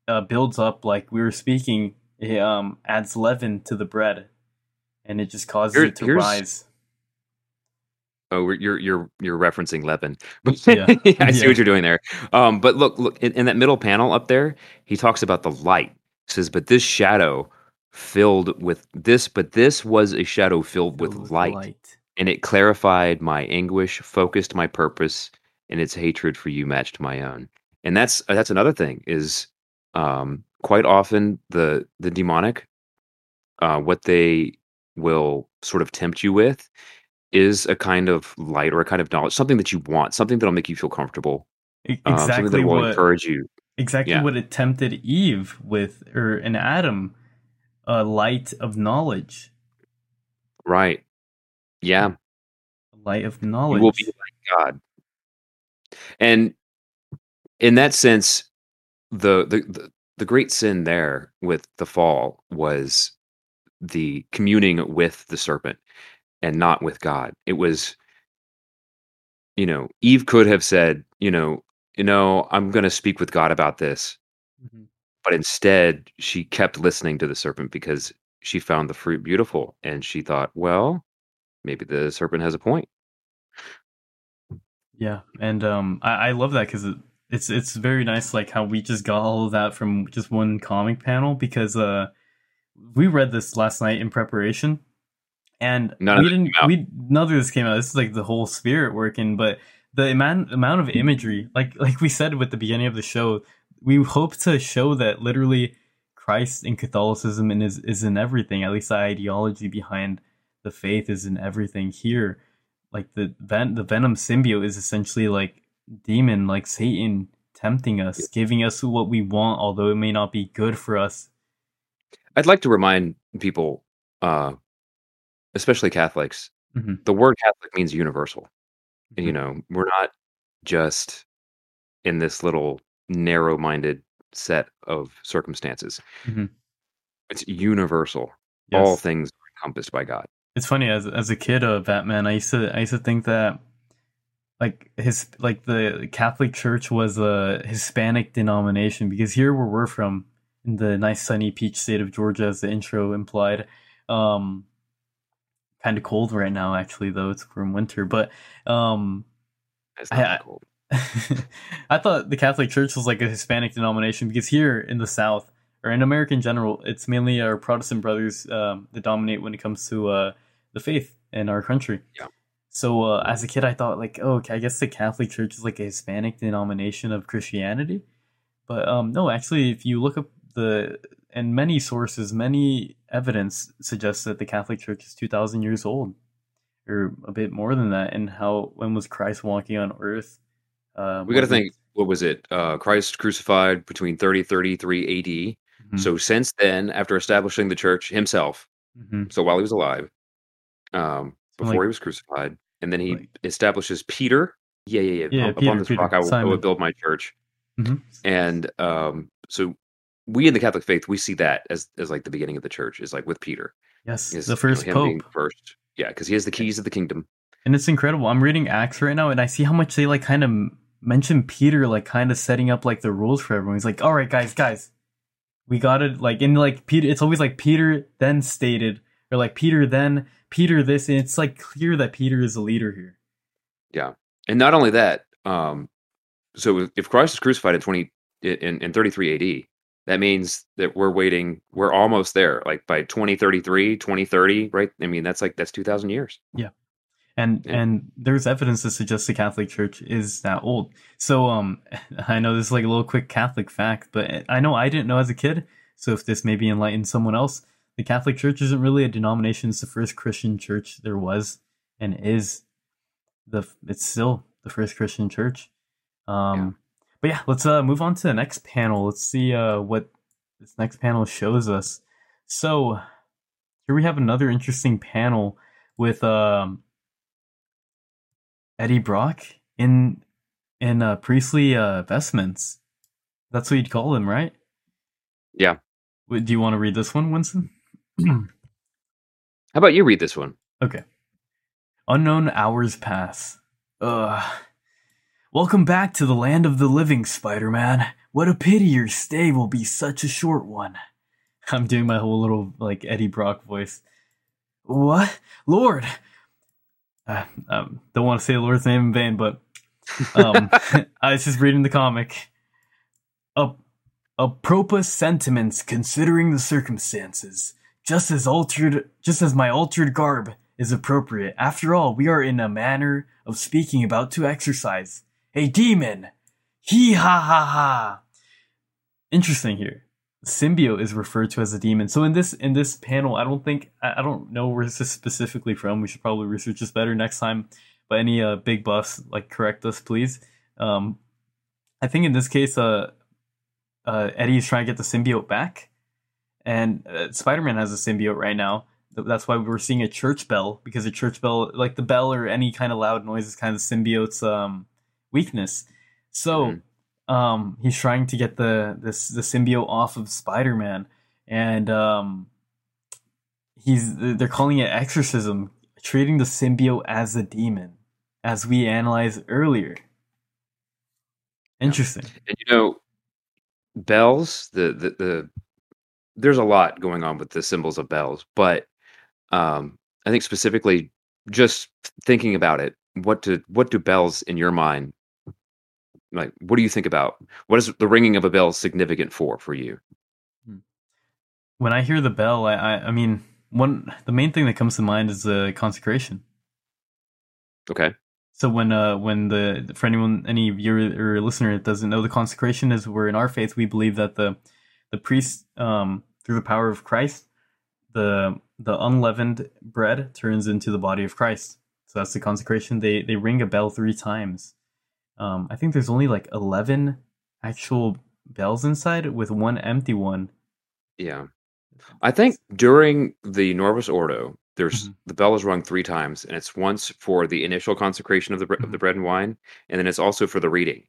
uh, builds up like we were speaking it um adds leaven to the bread and it just causes Here- it to rise Oh, you're you're you're referencing leaven. [LAUGHS] Yeah. I see Yeah. what you're doing there. Um, but look, look in, in that middle panel up there, he talks about the light. He says, "But this shadow filled with this, but this was a shadow filled with, Filled light, and it clarified my anguish, focused my purpose, and its hatred for you matched my own." And that's that's another thing is um, quite often the the demonic, uh, what they will sort of tempt you with is a kind of light or a kind of knowledge, something that you want, something that'll make you feel comfortable, E- um, something exactly that will what encourage you. exactly yeah. what it tempted eve with or an adam a light of knowledge Right. Yeah. a light of You knowledge will be like God. And in that sense, the, the the the great sin there with the fall was the communing with the serpent and not with God. It was, you know, Eve could have said, you know, you know, I'm going to speak with God about this. Mhm. But instead, she kept listening to the serpent because she found the fruit beautiful and she thought, well, maybe the serpent has a point. Yeah, and um, I, I love that because it, it's it's very nice, like how we just got all of that from just one comic panel because uh, we read this last night in preparation, and None we didn't we none of this came out. This is like the whole spirit working, but the amount amount of imagery, like like we said with the beginning of the show, we hope to show that literally Christ in Catholicism and is is in everything. At least the ideology behind the faith is in everything here like the ven- the venom symbiote is essentially like demon like satan tempting us giving us what we want although it may not be good for us I'd like to remind people, uh, especially Catholics, Mhm. the word Catholic means universal. And, you know, we're not just in this little narrow minded set of circumstances. Mhm. It's universal. All things are encompassed by God. It's funny as as a kid of batman i used to i used to think that like his like the catholic church was a hispanic denomination because here where we're from in the nice sunny peach state of georgia as the intro implied um kind of cold right now actually though it's we're winter but um It's I- not I- cold. [LAUGHS] I thought the Catholic Church was like a Hispanic denomination because here in the South or in America in general, it's mainly our Protestant brothers um, that dominate when it comes to uh, the faith in our country. Yeah. So uh, as a kid, I thought like, oh, okay, I guess the Catholic Church is like a Hispanic denomination of Christianity. But um, no, actually, if you look up the and many sources, many evidence suggests that the Catholic Church is two thousand years old, or a bit more than that. And how when was Christ walking on Earth? Uh, We got to think, what was it? Uh, Christ crucified between 30 33 AD. Mhm. So since then, after establishing the church himself, Mhm. so while he was alive, um, before like- he was crucified, and then he like- establishes Peter. Yeah, yeah, yeah. Yeah, Up- Peter, upon this Peter, rock, I will, I will build my church. Mhm. And um, so we in the Catholic faith, we see that as as like the beginning of the church is like with Peter. Yes, Is, the you know, first him being pope, first. Yeah, because he has the keys of the kingdom. and it's incredible. I'm reading Acts right now, and I see how much they like kind of mention Peter, like kind of setting up like the rules for everyone. He's like, "All right, guys, guys, we got it." like in like Peter. It's always like Peter then stated, or like Peter then Peter this, and it's like clear that Peter is the leader here. Yeah, and not only that, um, so if Christ is crucified in twenty in, in thirty three AD, that means that we're waiting. We're almost there. Like by 2033, 2030, right? I mean, that's like that's two thousand years. Yeah. And Yeah. and there's evidence to suggest the Catholic Church is that old. So um, [LAUGHS] I know this is like a little quick Catholic fact, but I know I didn't know as a kid. So if this maybe enlightens someone else, the Catholic Church isn't really a denomination. It's the first Christian church there was and is. The it's still the first Christian church. Um, but yeah, let's uh move on to the next panel. Let's see uh what this next panel shows us. So here we have another interesting panel with um Eddie Brock in in uh, priestly uh, vestments. That's what you'd call him, right? Yeah. Do you want to read this one, Winston? [CLEARS THROAT] How about you read this one? Okay. Unknown hours pass. Ugh. Welcome back to the land of the living, Spider Man. What a pity your stay will be such a short one. I'm doing my whole little, like, Eddie Brock voice. What? Lord! Uh, um, don't want to say the Lord's name in vain, but um, [LAUGHS] [LAUGHS] I was just reading the comic. A, apropos sentiments considering the circumstances, just as altered, just as my altered garb is appropriate. After all, we are in a manner of speaking about to exorcise. A demon! Hee ha ha ha! Interesting here. Symbiote is referred to as a demon. So in this in this panel, I don't think I, I don't know where this is specifically from. We should probably research this better next time. But any uh, big buffs, like correct us, please. Um, I think in this case, uh, uh, Eddie is trying to get the symbiote back, and uh, Spider-Man has a symbiote right now. That's why we're seeing a church bell because a church bell, like the bell or any kind of loud noise, is kind of symbiote's um, weakness. So Mhm. um, he's trying to get the this the symbiote off of Spider-Man, and um, he's they're calling it exorcism, treating the symbiote as a demon, as we analyzed earlier. Interesting. And you know, bells, the the, the there's a lot going on with the symbols of bells, but um I think specifically just thinking about it, what do what do bells in your mind like what do you think about? What is the ringing of a bell significant for for you? When I hear the bell, I, I, I mean, one the main thing that comes to mind is the consecration. Okay. So when uh when the for anyone any viewer or listener that doesn't know the consecration is where in our faith we believe that the the priest um through the power of Christ the the unleavened bread turns into the body of Christ. So that's the consecration. They they ring a bell three times. Um I think there's only like 11 actual bells inside with one empty one. Yeah. I think during the Novus Ordo, there's Mhm. the bell is rung three times, and it's once for the initial consecration of the bre- of the bread and wine, and then it's also for the reading.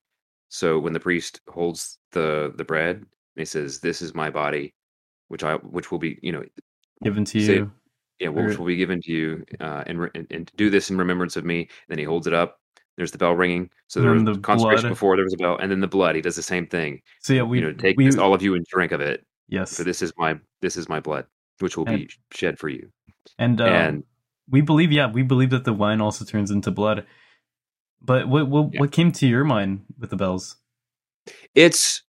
So when the priest holds the the bread, he says, "This is my body, which I which will be you know Given to Say- you. yeah which Or- will be given to you, uh, and, and and do this in remembrance of me." And then he holds it up. There's the bell ringing. So there was the consecration blood. before there was a bell, and then the blood. He does the same thing. So yeah, we you know, take we, this, all of you, and drink of it. yes. For this is my this is my blood, which will And- be shed for you. And, uh, and we believe yeah, we believe that the wine also turns into blood. But what what Yeah. what came to your mind with the bells? It's,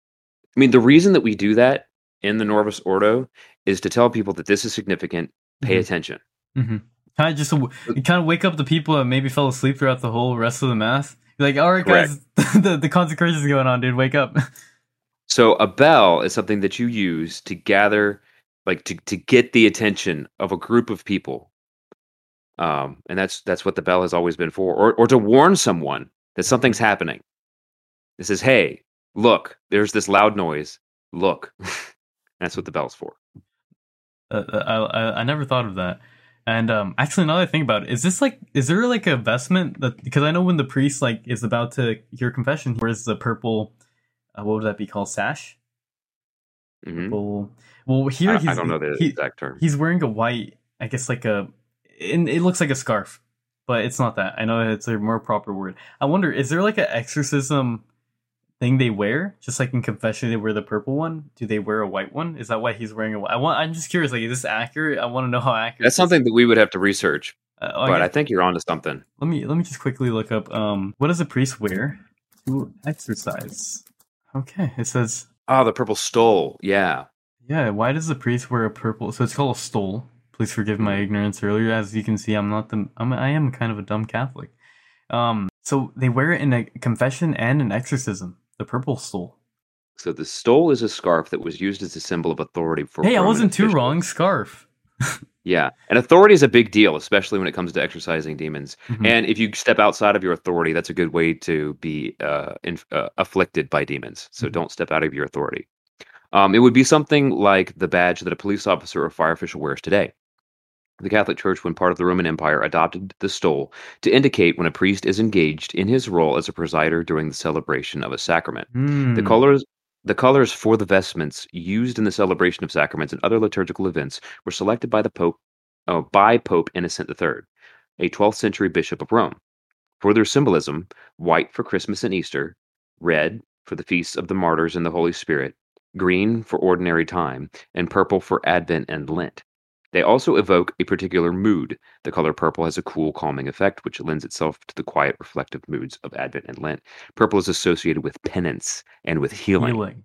I mean, the reason that we do that in the Novus Ordo is to tell people that this is significant. Pay Mhm. attention. Mm-hmm. Kind of just to, kind of wake up the people that maybe fell asleep throughout the whole rest of the mass. You're like, all right, guys, [LAUGHS] the the consecration is going on, dude. Wake up. [LAUGHS] So a bell is something that you use to gather, like to to get the attention of a group of people. Um, and that's that's what the bell has always been for, or or to warn someone that something's happening. This is "Hey, look, there's this loud noise. Look." [LAUGHS] that's what the bell's for. Uh, I, I I never thought of that. And um, actually, I think about it, is this like is there like a vestment that because I know when the priest like is about to hear confession, he wears the purple, uh, what would that be called, sash? Mhm. Well, well here I, he's I don't know the he- exact term. he's wearing a white, I guess like a, it, it looks like a scarf, but it's not that. I know it's a more proper word. I wonder, is there like an exorcism thing they wear? Just like in confession, they wear the purple one. Do they wear a white one? Is that why he's wearing a white? I want. I'm just curious. Like, is this accurate? I want to know how accurate. That's something that we would have to research, Uh, oh, but yeah. I think you're onto something. let me let me just quickly look up. Um, what does a priest wear to exorcise? Okay, it says Oh, the purple stole. Yeah. Yeah, why does the priest wear a purple? So it's called a stole. Please forgive my ignorance earlier. As you can see, I'm not the. I'm. I am kind of a dumb Catholic. Um. So they wear it in a confession and an exorcism. The purple stole. So the stole is a scarf that was used as a symbol of authority for. Hey, I wasn't too officials. wrong. Scarf. Yeah, and authority is a big deal, especially when it comes to exorcising demons. Mhm. And if you step outside of your authority, that's a good way to be uh, in, uh, afflicted by demons. So Mhm. don't step out of your authority. Um, it would be something like the badge that a police officer or fire official wears today. The Catholic Church, when part of the Roman Empire, adopted the stole to indicate when a priest is engaged in his role as a presider during the celebration of a sacrament. The Hmm. colors the colors for the vestments used in the celebration of sacraments and other liturgical events were selected by the Pope oh, by Pope Innocent III, a 12th century bishop of Rome. For their symbolism, white for Christmas and Easter, red for the feasts of the martyrs and the Holy Spirit, green for ordinary time, and purple for Advent and Lent. They also evoke a particular mood. The color purple has a cool, calming effect, which lends itself to the quiet, reflective moods of Advent and Lent. Purple is associated with penance and with healing. Healing.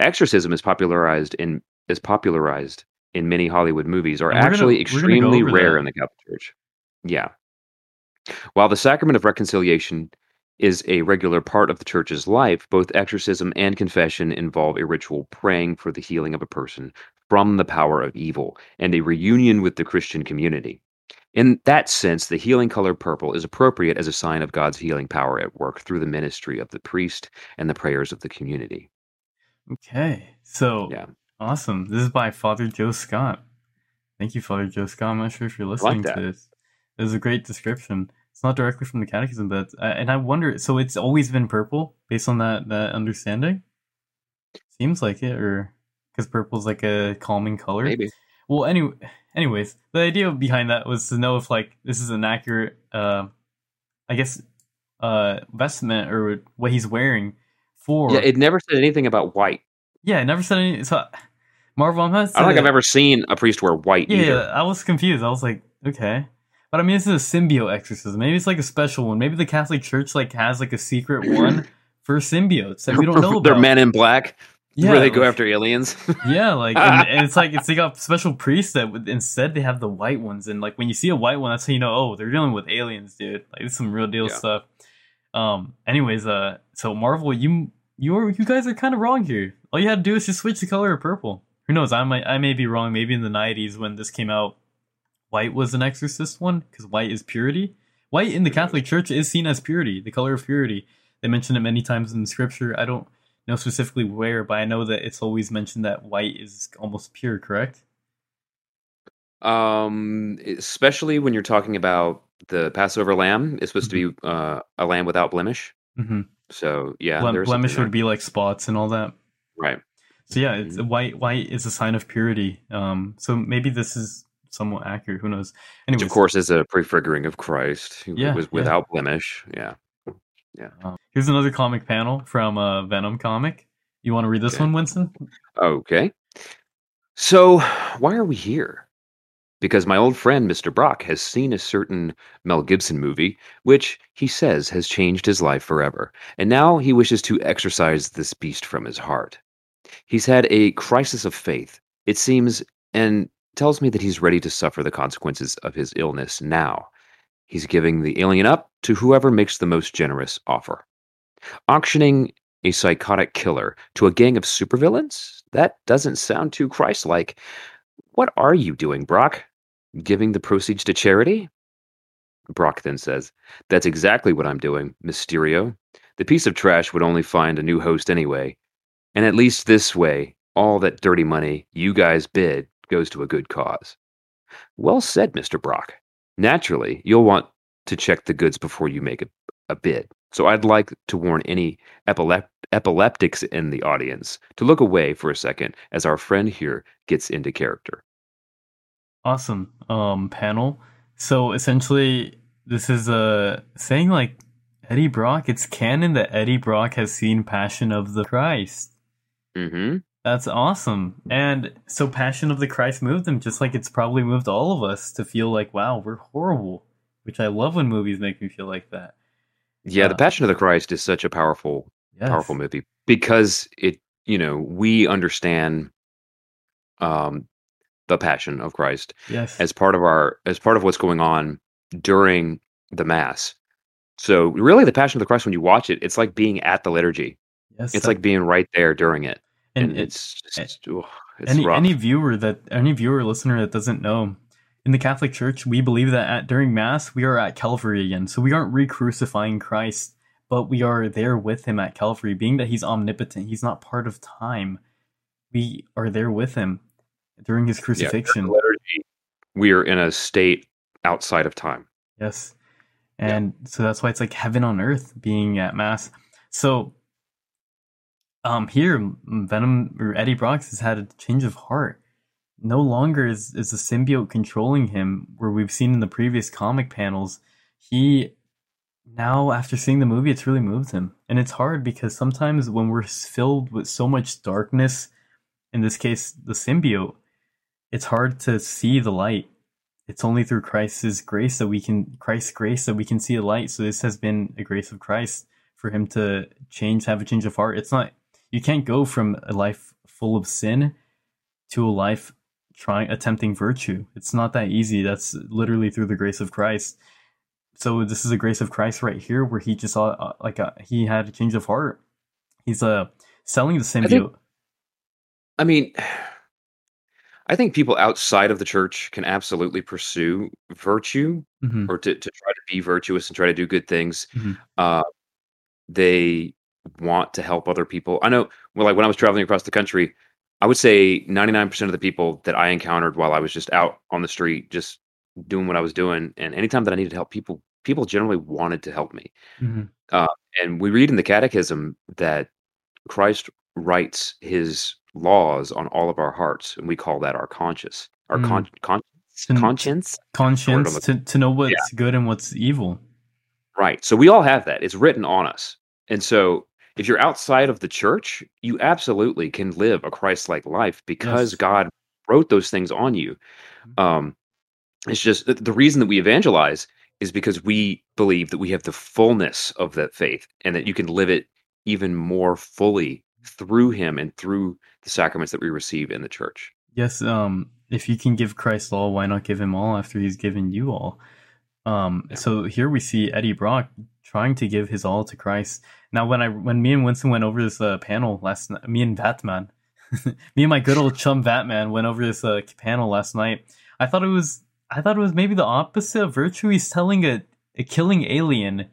Exorcism is popularized in is popularized in many Hollywood movies are And we're gonna- actually gonna extremely over rare that. in the Catholic Church. Yeah. While the sacrament of reconciliation is a regular part of the church's life, both exorcism and confession involve a ritual praying for the healing of a person from the power of evil and a reunion with the Christian community. In that sense, the healing color purple is appropriate as a sign of God's healing power at work through the ministry of the priest and the prayers of the community. Okay. So Yeah. awesome. This is by Father Joe Scott. Thank you, Father Joe Scott. I'm not sure if you're listening that. to this. It was a great description. It's not directly from the Catechism, but uh, and I wonder. So it's always been purple, based on that that understanding. Seems like it, or because purple's like a calming color. Maybe. Well, anyway, anyways, the idea behind that was to know if like this is an accurate, uh, I guess, uh vestment or what he's wearing for. Yeah, it never said anything about white. yeah, it never said any. So Marvel, I'm not. I don't think I've ever seen a priest wear white Yeah, either. I was confused. I was like, okay. But I mean, this is a symbiote exorcism. Maybe it's like a special one. Maybe the Catholic Church like has like a secret one [CLEARS THROAT] for symbiotes that we don't know [LAUGHS] about. They're men in black. Yeah, where they go like- after aliens. [LAUGHS] Yeah, like and, and it's like it's they got special priests that would, instead they have the white ones, and like when you see a white one, that's how you know oh they're dealing with aliens, dude. Like it's some real deal Yeah. stuff. Um. Anyways, uh, so Marvel, you you are you guys are kind of wrong here. All you had to do is just switch the color of purple. Who knows? I might I may be wrong. Maybe in the '90s when this came out, white was an exorcist one because white is purity. White in the Catholic Church is seen as purity, the color of purity. They mention it many times in the scripture. I don't know specifically where, but I know that it's always mentioned that white is almost pure, correct? um, especially when you're talking about the Passover lamb, it's supposed to be uh, a lamb without blemish. Mm-hmm. So yeah, Blem- blemish would be like spots and all that. right. So yeah, it's Mhm. white. White is a sign of purity. Um, so maybe this is somewhat accurate. Who knows? Which of course is a prefiguring of Christ, who Yeah, was yeah. without blemish. Yeah. Uh, here's another comic panel from a Venom comic. You want to read this Okay. one, Winston? Okay. So why are we here? Because my old friend Mr. Brock has seen a certain Mel Gibson movie, which he says has changed his life forever, and now he wishes to exorcise this beast from his heart. He's had a crisis of faith, it seems, and tells me that he's ready to suffer the consequences of his illness now. He's giving the alien up to whoever makes the most generous offer. Auctioning a psychotic killer to a gang of supervillains? That doesn't sound too Christ like. What are you doing, Brock? Giving the proceeds to charity? Brock then says, That's exactly what I'm doing, Mysterio. The piece of trash would only find a new host anyway. And at least this way, all that dirty money you guys bid goes to a good cause. Well said, Mr. Brock. Naturally, you'll want to check the goods before you make a, a bid. So I'd like to warn any epilep- epileptics in the audience to look away for a second as our friend here gets into character. Awesome. Um, panel. So essentially, this is a saying like Eddie Brock. It's canon that Eddie Brock has seen Passion of the Christ. Mm-hmm. That's awesome. And so Passion of the Christ moved them just like it's probably moved all of us to feel like, wow, we're horrible. Which I love when movies make me feel like that. Yeah, the Uh, Passion of the Christ is such a powerful, Yes. powerful movie because it, you know, we understand um, the Passion of Christ Yes. as part of our as part of what's going on during the Mass. So really, the Passion of the Christ, when you watch it, it's like being at the liturgy. yes. It's that- like being right there during it, and, and, it- it's just, it's any rough. any viewer that any viewer listener that doesn't know in the catholic church we believe that at, during mass we are at calvary again so we aren't re-crucifying christ but we are there with him at calvary being that he's omnipotent he's not part of time we are there with him during his crucifixion the liturgy, we are in a state outside of time. Yes. And so that's why it's like heaven on earth being at mass. So um here Venom or Eddie Brox has had a change of heart. No longer is is the symbiote controlling him where we've seen in the previous comic panels. He now after seeing the movie it's really moved him. And it's hard because sometimes when we're filled with so much darkness, in this case the symbiote, it's hard to see the light it's only through Christ's grace that we can Christ's grace that we can see a light. So this has been a grace of Christ for him to change, have a change of heart. It's not you can't go from a life full of sin to a life trying attempting virtue. It's not that easy. That's literally through the grace of Christ. So this is a grace of Christ right here, where he just saw uh, like a, he had a change of heart. He's uh selling the think- symbiote. I mean, [SIGHS] I think people outside of the church can absolutely pursue virtue Mhm. or to, to try to be virtuous and try to do good things. Mhm. Uh, they want to help other people. I know, well, like when I was traveling across the country, I would say 99% of the people that I encountered while I was just out on the street, just doing what I was doing, and anytime that I needed help, people people generally wanted to help me. Mhm. And we read in the Catechism that Christ writes His laws on all of our hearts, and we call that our conscience, our con- conscience, And- conscience. Conscience to, to know what's good and what's evil. Right. So we all have that. It's written on us. And so if you're outside of the church, you absolutely can live a Christ-like life because Yes. God wrote those things on you. Um, it's just the, the reason that we evangelize is because we believe that we have the fullness of that faith and that you can live it even more fully through him and through the sacraments that we receive in the church. Yes, um, if you can give Christ all, why not give him all after he's given you all? Um, so here we see Eddie Brock trying to give his all to Christ. Now, when I when me and Winston went over this uh, panel last night, me and Vatman, [LAUGHS] me and my good old chum Vatman went over this uh, panel last night. I thought it was I thought it was maybe the opposite of virtue. He's telling a, a killing alien,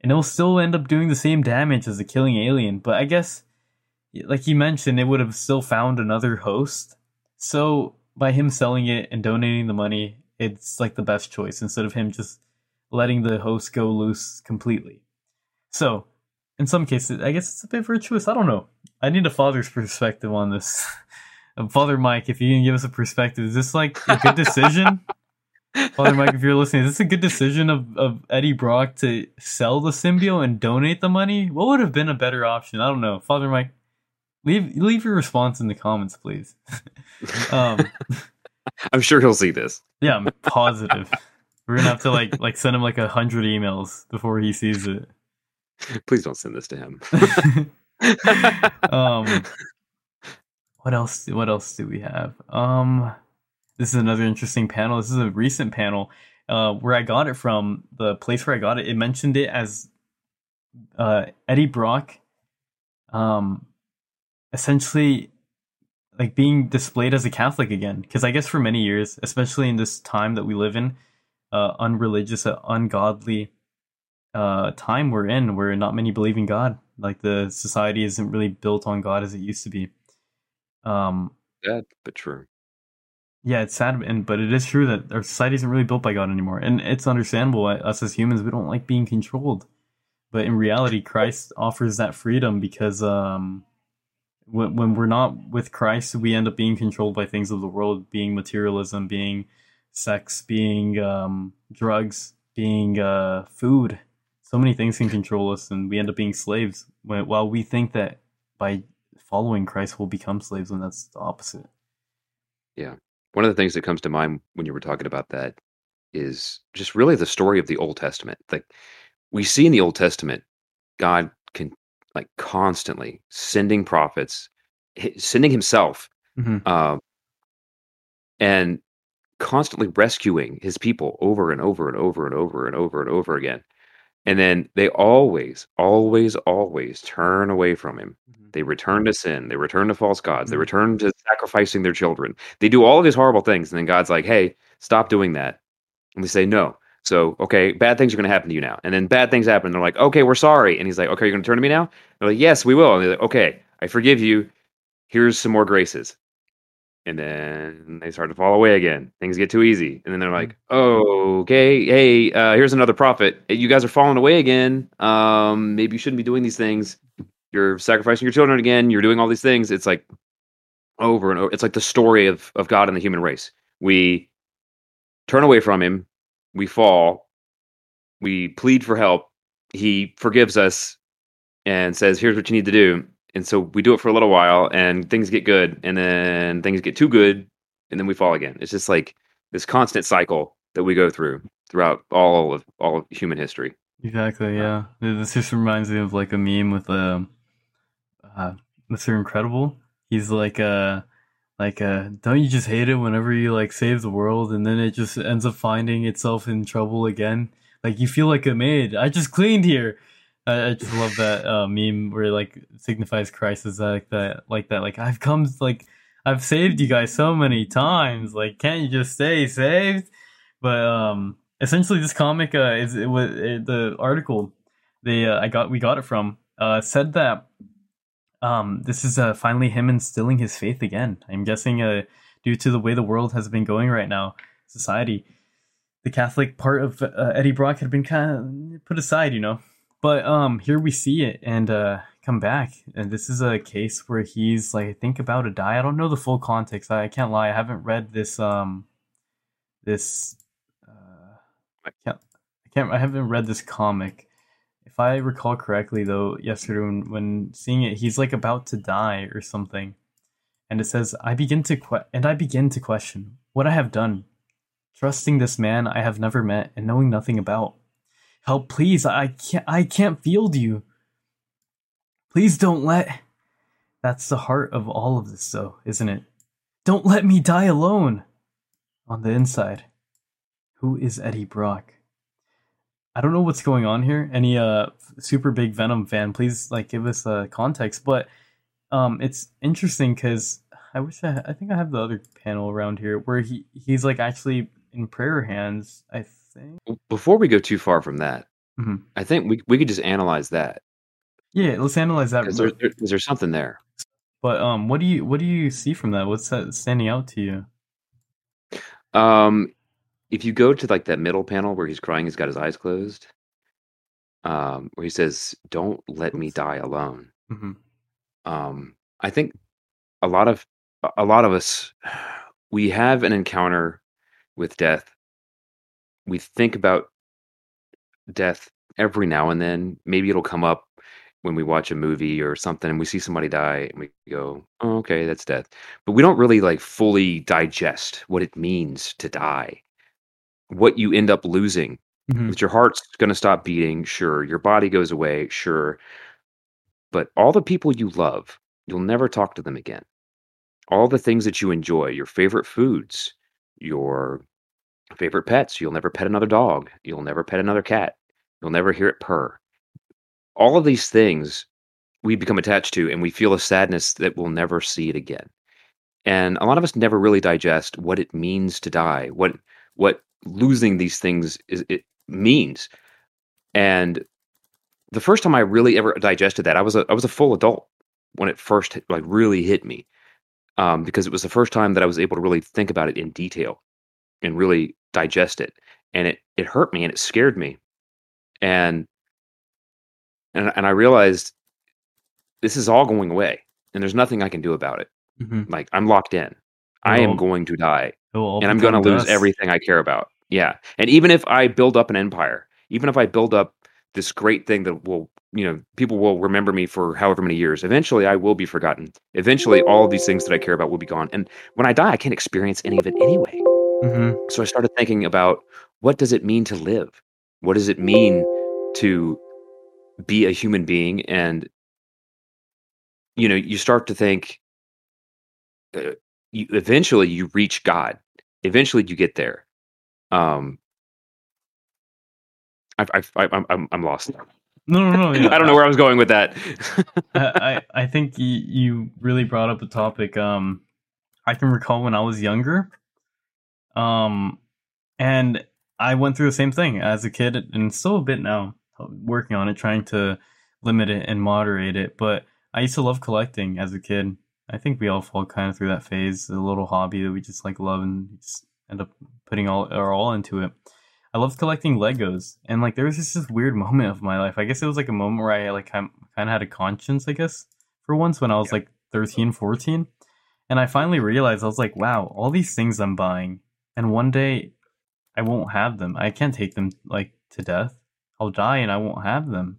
and it'll still end up doing the same damage as a killing alien. But I guess, like you mentioned, it would have still found another host. So by him selling it and donating the money, it's like the best choice instead of him just letting the host go loose completely. So, in some cases, I guess it's a bit virtuous. I don't know. I need a father's perspective on this. [LAUGHS] Father Mike, if you can give us a perspective, is this like a good decision? [LAUGHS] Father Mike, if you're listening, is this a good decision of, of Eddie Brock to sell the symbiote and donate the money? What would have been a better option? I don't know. Father Mike, leave leave your response in the comments, please. [LAUGHS] um, I'm sure he'll see this. yeah, I'm positive. We're gonna have to like like send him like a hundred emails before he sees it. [LAUGHS] Please don't send this to him. [LAUGHS] um, [LAUGHS] what else? What else do we have? Um, this is another interesting panel. This is a recent panel. Uh, where I got it from, the place where I got it, it mentioned it as uh, Eddie Brock, um, essentially like being displayed as a Catholic again. Because I guess for many years, especially in this time that we live in, uh, unreligious, uh, ungodly uh, time we're in, where not many believe in God. Like the society isn't really built on God as it used to be. Um, Sad, but true. yeah, it's sad, and but it is true that our society isn't really built by God anymore, and it's understandable. Us as humans, we don't like being controlled, but in reality, Christ offers that freedom because um, when when we're not with Christ, we end up being controlled by things of the world, being materialism, being sex, being um, drugs, being uh, food. So many things can control us, and we end up being slaves. While we think that by following Christ, we'll become slaves, when that's the opposite. Yeah. One of the things that comes to mind when you were talking about that is just really the story of the Old Testament. Like we see in the Old Testament, God can like constantly sending prophets, sending Himself, Mhm. um, and constantly rescuing His people over and over and over and over and over and over again. And then they always, always, always turn away from Him. They return to sin. They return to false gods. They Mhm. return to sacrificing their children. They do all of these horrible things. And then God's like, hey, stop doing that. And they say, no. So, okay, bad things are going to happen to you now. And then bad things happen. They're like, okay, we're sorry. And he's like, okay, you're going to turn to me now? They're like, yes, we will. And they're like, okay, I forgive you. Here's some more graces. And then they start to fall away again. Things get too easy. And then they're like, oh, okay, hey, uh, here's another prophet. You guys are falling away again. Um, maybe you shouldn't be doing these things you're sacrificing your children again you're doing all these things it's like over and over it's like the story of of god and the human race we turn away from him we fall we plead for help he forgives us and says here's what you need to do and so we do it for a little while and things get good and then things get too good and then we fall again it's just like this constant cycle that we go through throughout all of all of human history Exactly. Yeah. This just reminds me of like a meme with um, uh, Mr. Incredible. He's like, uh, like, uh, don't you just hate it whenever you like save the world and then it just ends up finding itself in trouble again? Like you feel like a maid. I just cleaned here. I, I just love that uh, meme where it, like signifies crisis like that, like that. Like I've come, like I've saved you guys so many times. Like can't you just stay saved? But um, essentially, this comic uh, is it was it, the article they uh, I got we got it from uh, said that um, this is uh, finally him instilling his faith again. I'm guessing uh, due to the way the world has been going right now, society, the Catholic part of uh, Eddie Brock had been kind of put aside, you know. But um, here we see it and uh, come back, and this is a case where he's like I think about to die. I don't know the full context. I, I can't lie. I haven't read this um this uh, I can't I can't I haven't read this comic. If I recall correctly, though, yesterday when, when seeing it, he's like about to die or something, and it says, "I begin to que- and I begin to question what I have done, trusting this man I have never met and knowing nothing about. Help, please! I can't I can't field you. Please don't let." That's the heart of all of this, though, isn't it? Don't let me die alone. On the inside, who is Eddie Brock? I don't know what's going on here. Any uh super big Venom fan, please like give us uh context. But um, it's interesting because I wish I I think I have the other panel around here where he he's like actually in prayer hands. I think. Before we go too far from that, Mhm. I think we we could just analyze that Yeah, let's analyze that. because there, there, 'cause there's something there. But um, what do you what do you see from that? What's that standing out to you? Um, if you go to like that middle panel where he's crying, he's got his eyes closed. Um, where he says, "Don't let me die alone." hmm Um, I think a lot of a lot of us [SIGHS] we have an encounter with death. We think about death every now and then. Maybe it'll come up when we watch a movie or something and we see somebody die and we go, oh, okay, that's death. But we don't really like fully digest what it means to die. What you end up losing. Mhm. That your heart's going to stop beating, sure. Your body goes away, sure. But all the people you love, you'll never talk to them again. All the things that you enjoy, your favorite foods, your favorite pets, you'll never pet another dog, you'll never pet another cat, you'll never hear it purr. All of these things we become attached to and we feel a sadness that we'll never see it again. And a lot of us never really digest what it means to die, what what losing these things is it means. And the first time I really ever digested that, I was a I was a full adult when it first like really hit me, um, because it was the first time that I was able to really think about it in detail and really digest it, and it it hurt me and it scared me, and and and I realized this is all going away, and there's nothing I can do about it. Mhm. Like I'm locked in. I am going to die It will all and I'm going to lose everything I care about. Yeah. And even if I build up an empire, even if I build up this great thing that will, you know, people will remember me for however many years, eventually I will be forgotten. Eventually all of these things that I care about will be gone. And when I die, I can't experience any of it anyway. Mhm. So I started thinking about what does it mean to live? What does it mean to be a human being? And, you know, you start to think, uh, you, eventually you reach God. Eventually you get there. Um, I- I'm, I'm, I'm lost. No, no, no. yeah. [LAUGHS] I don't know where I was going with that. I, [LAUGHS] I I think you, you really brought up a topic. Um, I can recall when I was younger. Um, and I went through the same thing as a kid, and still a bit now, working on it, trying to limit it and moderate it. But I used to love collecting as a kid. I think we all fall kind of through that phase, a little hobby that we just like love and just end up putting all our all into it. I loved collecting Legos, and like there was just this weird [LAUGHS] moment of my life. I guess it was like a moment where I like kind of had a conscience, I guess, for once when I was like 13, 14. and I finally realized I was like, wow, all these things I'm buying, and one day I won't have them. I can't take them like to death. I'll die and I won't have them.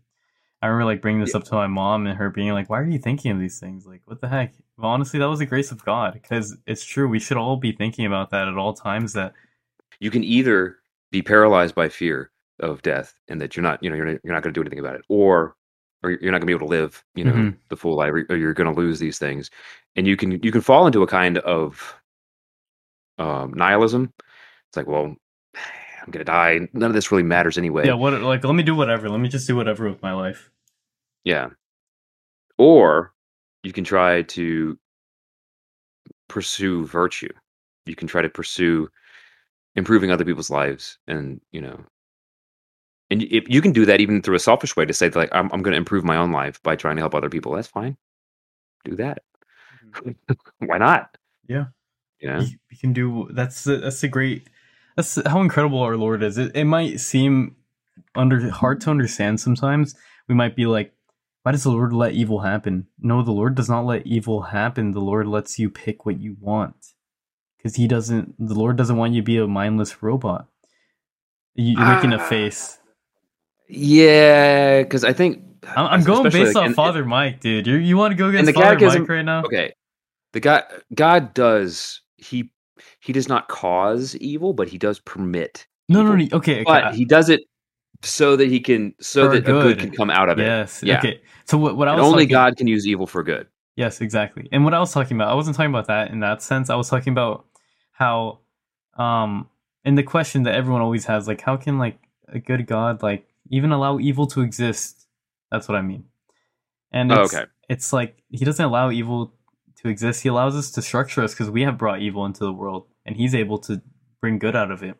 I remember like bringing this up to my mom and her being like, "Why are you thinking of these things? Like, what the heck?" Well, honestly, that was the grace of God because it's true. We should all be thinking about that at all times. That you can either be paralyzed by fear of death and that you're not, you know, you're, not- you're not going to do anything about it, or or you're not going to be able to live, you know, Mhm. the full life, or you're going to lose these things, and you can you can fall into a kind of um, nihilism. It's like, well, I'm going to die. None of this really matters anyway. yeah, what like let me do whatever. Let me just do whatever with my life. Yeah. Or you can try to pursue virtue. You can try to pursue improving other people's lives and, you know, and if you can do that even through a selfish way to say like I'm I'm going to improve my own life by trying to help other people. That's fine. Do that. [LAUGHS] Why not? Yeah. Yeah. you, you can do that's the, that's a great that's how incredible our lord is it, it might seem under hard to understand sometimes we might be like why does the lord let evil happen no the lord does not let evil happen the lord lets you pick what you want because he doesn't the lord doesn't want you to be a mindless robot you, you're making a Ah. face Yeah, because I think I'm, I'm going based like, off in- Father Mike, dude. You you want to go against the Father. Mike right now? Okay, the God God does he he does not cause evil, but he does permit. No, no, evil. no. Okay, okay. but he does it so that he can so that good good. can come out of it. yes. Yeah. Okay. So what? What I And was only talking- God can use evil for good. Yes, exactly. And what I was talking about, I wasn't talking about that in that sense. I was talking about how, um, in the question that everyone always has, like, how can like a good God like even allow evil to exist? That's what I mean. And Oh, okay. it's like he doesn't allow evil to exist. He allows us to structure us because we have brought evil into the world, and he's able to bring good out of it.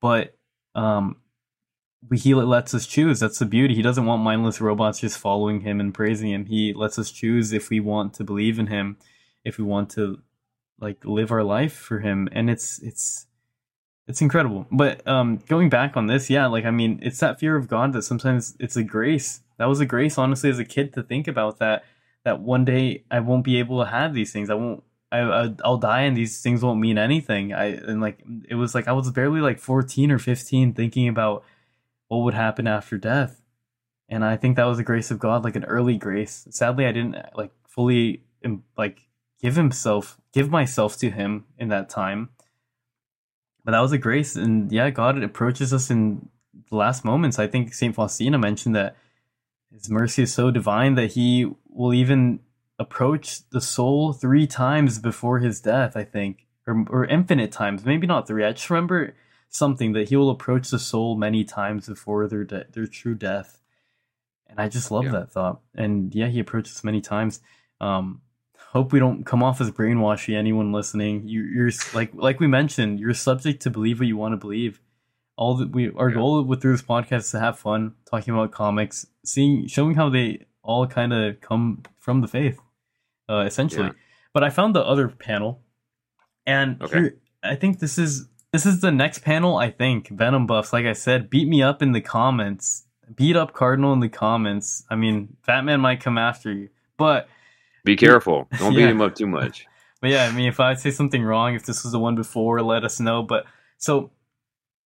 But um, he lets us choose. That's the beauty. He doesn't want mindless robots just following him and praising him. He lets us choose if we want to believe in him, if we want to like live our life for him, and it's it's it's incredible. But um, going back on this, yeah, like I mean, it's that fear of God that sometimes it's a grace. That was a grace, honestly, as a kid to think about that. That one day I won't be able to have these things. I won't. I, I I'll die and these things won't mean anything. I and like it was like I was barely like fourteen or fifteen thinking about what would happen after death. And I think that was a grace of God, like an early grace. Sadly, I didn't like fully like give himself, give myself to him in that time. But that was a grace, and yeah, God approaches us in the last moments. I think Saint Faustina mentioned that His mercy is so divine that He will even approach the soul three times before His death. I think, or or infinite times, maybe not three. I just remember something that He will approach the soul many times before their de- their true death. And I just love Yeah. that thought. And yeah, He approaches many times. Um, hope we don't come off as brainwashy anyone listening you, you're like like we mentioned you're subject to believe what you want to believe all that we our Yeah. goal with through this podcast is to have fun talking about comics seeing showing how they all kind of come from the faith uh essentially Yeah. but i found the other panel and Okay. here i think this is this is the next panel i think venom buffs like i said beat me up in the comments beat up cardinal in the comments i mean vatman might come after you but Be careful. Don't beat Yeah. him up too much. [LAUGHS] but yeah, I mean, if I say something wrong, if this was the one before, let us know. But so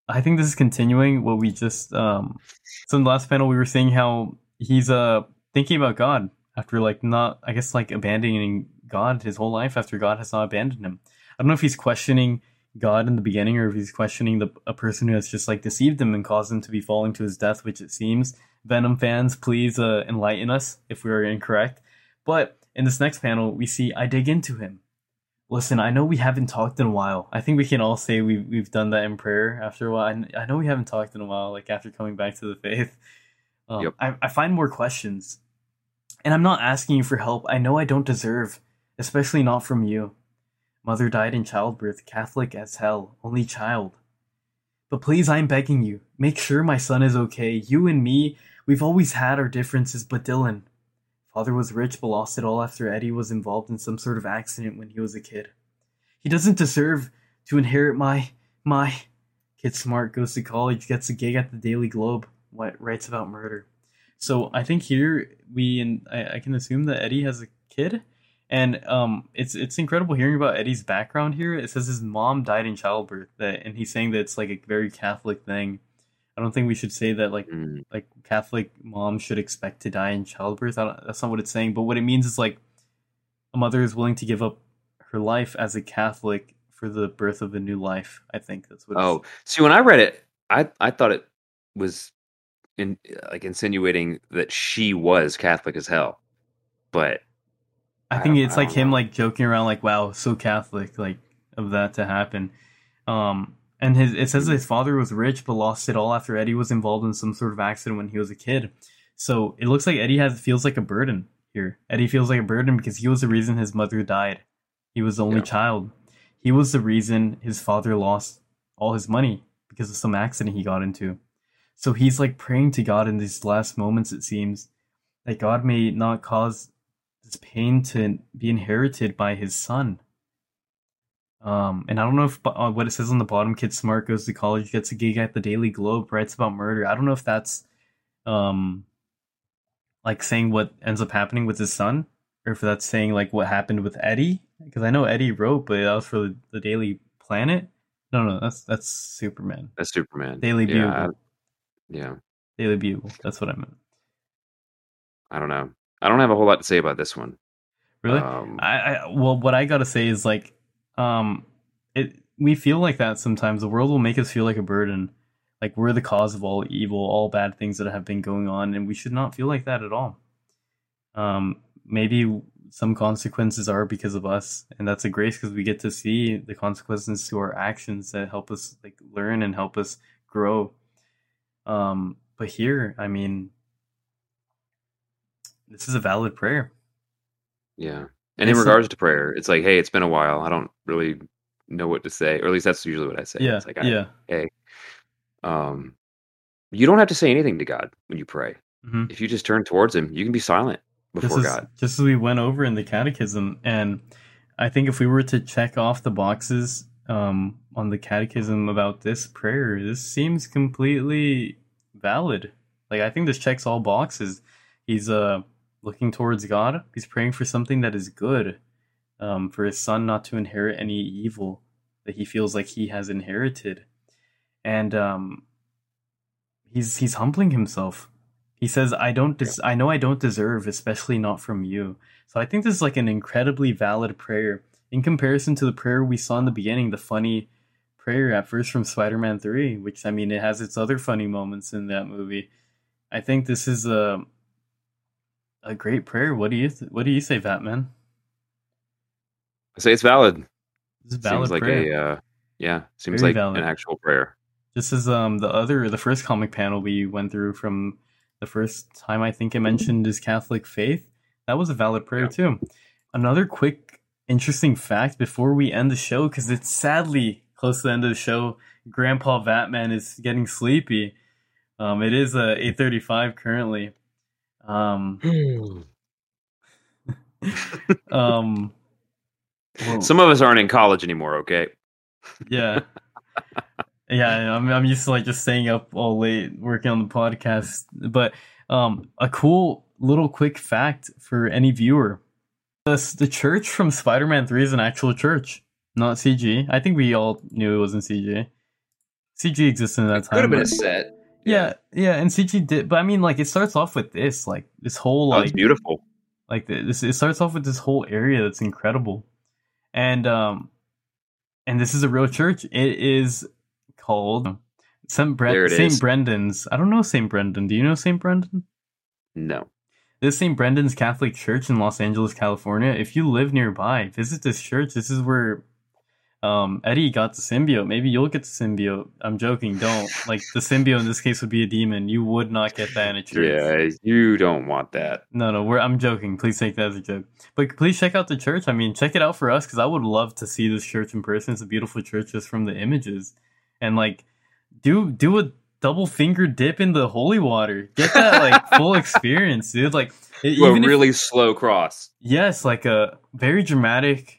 I think this is continuing what we just um so in the last panel we were seeing how he's uh thinking about God after like not I guess like abandoning God his whole life after God has not abandoned him. I don't know if he's questioning God in the beginning or if he's questioning the a person who has just like deceived him and caused him to be falling to his death, which it seems. Venom fans, please uh, enlighten us if we are incorrect. But in this next panel, we see I dig into him. Listen, I know we haven't talked in a while. I think we can all say we've we've done that in prayer after a while. I, I know we haven't talked in a while, like after coming back to the faith. [LAUGHS] Um, Yep. I, I find more questions, and I'm not asking you for help. I know I don't deserve, especially not from you. Mother died in childbirth, Catholic as hell, only child. But please, I'm begging you, make sure my son is okay. You and me, we've always had our differences, but Dylan, Father was rich but lost it all after Eddie was involved in some sort of accident when he was a kid. He doesn't deserve to inherit my my kid smart goes to college, gets a gig at the Daily Globe, what writes about murder. So I think here we and I, I can assume that Eddie has a kid. And um it's it's incredible hearing about Eddie's background here. It says his mom died in childbirth that and he's saying that it's like a very Catholic thing. I don't think we should say that like Mm. like Catholic moms should expect to die in childbirth. I don't, that's not what it's saying. But what it means is like a mother is willing to give up her life as a Catholic for the birth of a new life. I think that's what. It's Oh, see, when I read it, I I thought it was in like insinuating that she was Catholic as hell, but I think it's I like don't him know. like joking around, like wow, so Catholic, like of that to happen. Um, and his it says his father was rich but lost it all after Eddie was involved in some sort of accident when he was a kid. So it looks like Eddie has feels like a burden here. Eddie feels like a burden because he was the reason his mother died. He was the only Yeah. child. He was the reason his father lost all his money because of some accident he got into. So he's like praying to God in these last moments, it seems, that God may not cause this pain to be inherited by his son. Um, and I don't know if uh, what it says on the bottom, kid smart goes to college, gets a gig at the Daily Globe, writes about murder. I don't know if that's um like saying what ends up happening with his son, or if that's saying like what happened with Eddie. Because I know Eddie wrote, but that was for the, the Daily Planet. No, no, that's that's Superman. that's Superman. Daily yeah, Bugle. I- yeah. Daily Bugle. That's what I meant. I don't know. I don't have a whole lot to say about this one. Really? Um, I, I well, what I gotta say is like, um, it we feel like that sometimes. The world will make us feel like a burden, like we're the cause of all evil, all bad things that have been going on, and we should not feel like that at all. Um, maybe some consequences are because of us, and that's a grace because we get to see the consequences to our actions that help us like learn and help us grow. Um, but here, I mean, this is a valid prayer. Yeah. And in It's regards to prayer, it's like, hey, it's been a while. I don't really know what to say, or at least that's usually what I say. Yeah, It's like, I, yeah. hey, um, you don't have to say anything to God when you pray. Mhm. If you just turn towards Him, you can be silent before just as, God. Just as we went over in the catechism, and I think if we were to check off the boxes um, on the catechism about this prayer, this seems completely valid. Like I think this checks all boxes. He's uh looking towards God. He's praying for something that is good, um, for his son not to inherit any evil that he feels like he has inherited, and um, he's he's humbling himself. He says, "I don't. Des- I know I don't deserve, especially not from you." So I think this is like an incredibly valid prayer in comparison to the prayer we saw in the beginning, the funny prayer at first from Spider-Man Three, which I mean, it has its other funny moments in that movie. I think this is a a great prayer. What do you th- What do you say, Vatman? I say it's valid. This is a valid seems like a, uh, yeah, seems Very like valid. an actual prayer. This is um the other the first comic panel we went through from the first time I think I mentioned is Catholic faith. That was a valid prayer too. Another quick interesting fact before we end the show because it's sadly close to the end of the show. Grandpa Vatman is getting sleepy. Um, it is uh, eight thirty five currently. Um, [LAUGHS] um, well- Some of us aren't in college anymore. Okay. yeah. Yeah, I'm I'm used to like just staying up all late working on the podcast. But um a cool little quick fact for any viewer. The the church from Spider-Man 3 is an actual church, not CG. I think we all knew it wasn't CG. CG existed in that time. Could have been a set. Yeah, yeah, and CG did, but I mean, like, it starts off with this, like, this whole, Oh, like, beautiful. like this it starts off with this whole area that's incredible and um and this is a real church it is called St. Bre- St. Brendan's. I don't know St. Brendan. Do you know St. Brendan? No. This St. Brendan's Catholic Church in Los Angeles, California. If you live nearby, visit this church. This is where um, Eddie got the symbiote. Maybe you'll get the symbiote. I'm joking. Don't. Like, the symbiote in this case would be a demon. You would not get that in a church. Yeah, you don't want that. No, no, we're, I'm joking. Please take that as a joke. But please check out the church. I mean, check it out for us because I would love to see this church in person. It's a beautiful church just from the images, and like, do do a double finger dip in the holy water. Get that [LAUGHS] like full experience, dude. Like, it- even if- really slow cross. yes, like a very dramatic,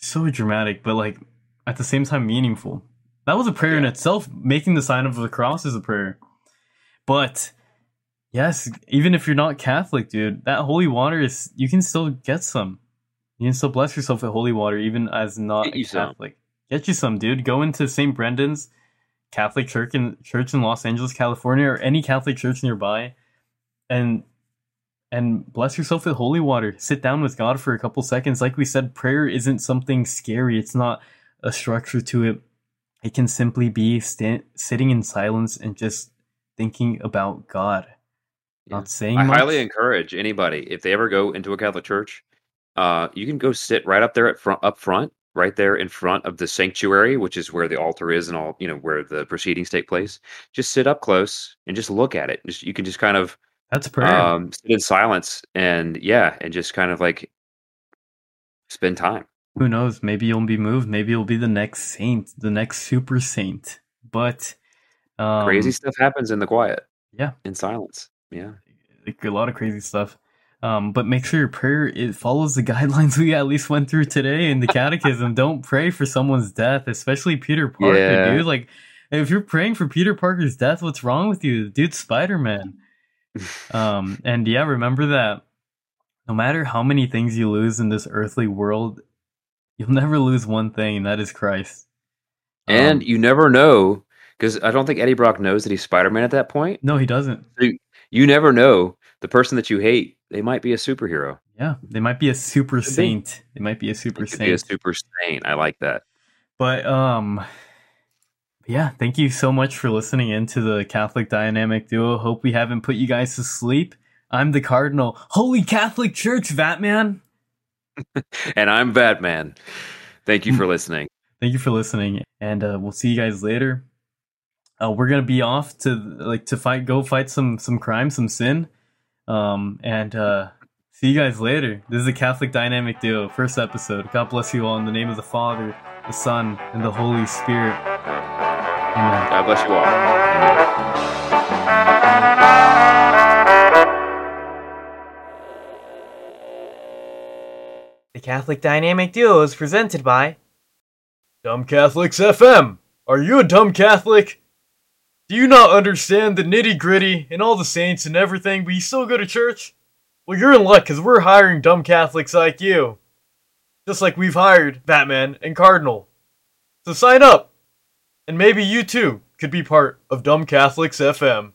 so dramatic, but like at the same time meaningful. That was a prayer in itself. Making the sign of the cross is a prayer. But yes, even if you're not Catholic, dude, that holy water is you can still get some. You can still bless yourself with holy water, even as not a you some. Catholic. Get you some, dude. Go into St. Brendan's Catholic Church in Church in Los Angeles, California, or any Catholic church nearby, and and bless yourself with holy water. Sit down with God for a couple seconds. Like we said, prayer isn't something scary. It's not a structure to it. It can simply be sta- sitting in silence and just thinking about God, not saying I much. highly encourage anybody if they ever go into a Catholic church, uh, you can go sit right up there at front, up front, right there in front of the sanctuary, which is where the altar is and all, you know, where the proceedings take place. Just sit up close and just look at it. Just you can just kind of That's prayer. um, sit in silence and yeah, and just kind of like spend time. Who knows? Maybe you'll be moved. Maybe you'll be the next saint, the next super saint. But um, Crazy stuff happens in the quiet. Yeah. in silence. Yeah. like, a lot of crazy stuff. Um, but make sure your prayer it follows the [LAUGHS] guidelines we at least went through today in the catechism. Don't pray for someone's death, especially Peter Parker, Yeah. dude. Like, if you're praying for Peter Parker's death, what's wrong with you, dude? Spider Man. Um, and yeah, remember that. No matter how many things you lose in this earthly world, you'll never lose one thing, and that is Christ. And Um, you never know because I don't think Eddie Brock knows that he's Spider Man at that point. No, he doesn't. You, you never know the person that you hate. They might be a superhero. Yeah, they might be a super saint. They might be a super could be a super saint. I like that. But um yeah, thank you so much for listening into the Catholic Dynamic Duo. Hope we haven't put you guys to sleep. I'm the Cardinal. Holy Catholic Church, Vatman. [LAUGHS] And I'm Vatman. Thank you for [LAUGHS] listening. Thank you for listening, and uh, we'll see you guys later. Uh, we're gonna be off to like to fight, go fight some some crime, some sin, um, and uh, see you guys later. This is the Catholic Dynamic Duo, first episode. God bless you all in the name of the Father, the Son, and the Holy Spirit. Amen. God bless you all. The Catholic Dynamic Duo is presented by Dumb Catholics FM. Are you a dumb Catholic? Do you not understand the nitty gritty and all the saints and everything, but you still go to church? Well, you're in luck because we're hiring dumb Catholics like you. Just like we've hired Vatman and Cardinal. So sign up, and maybe you too could be part of Dumb Catholics FM.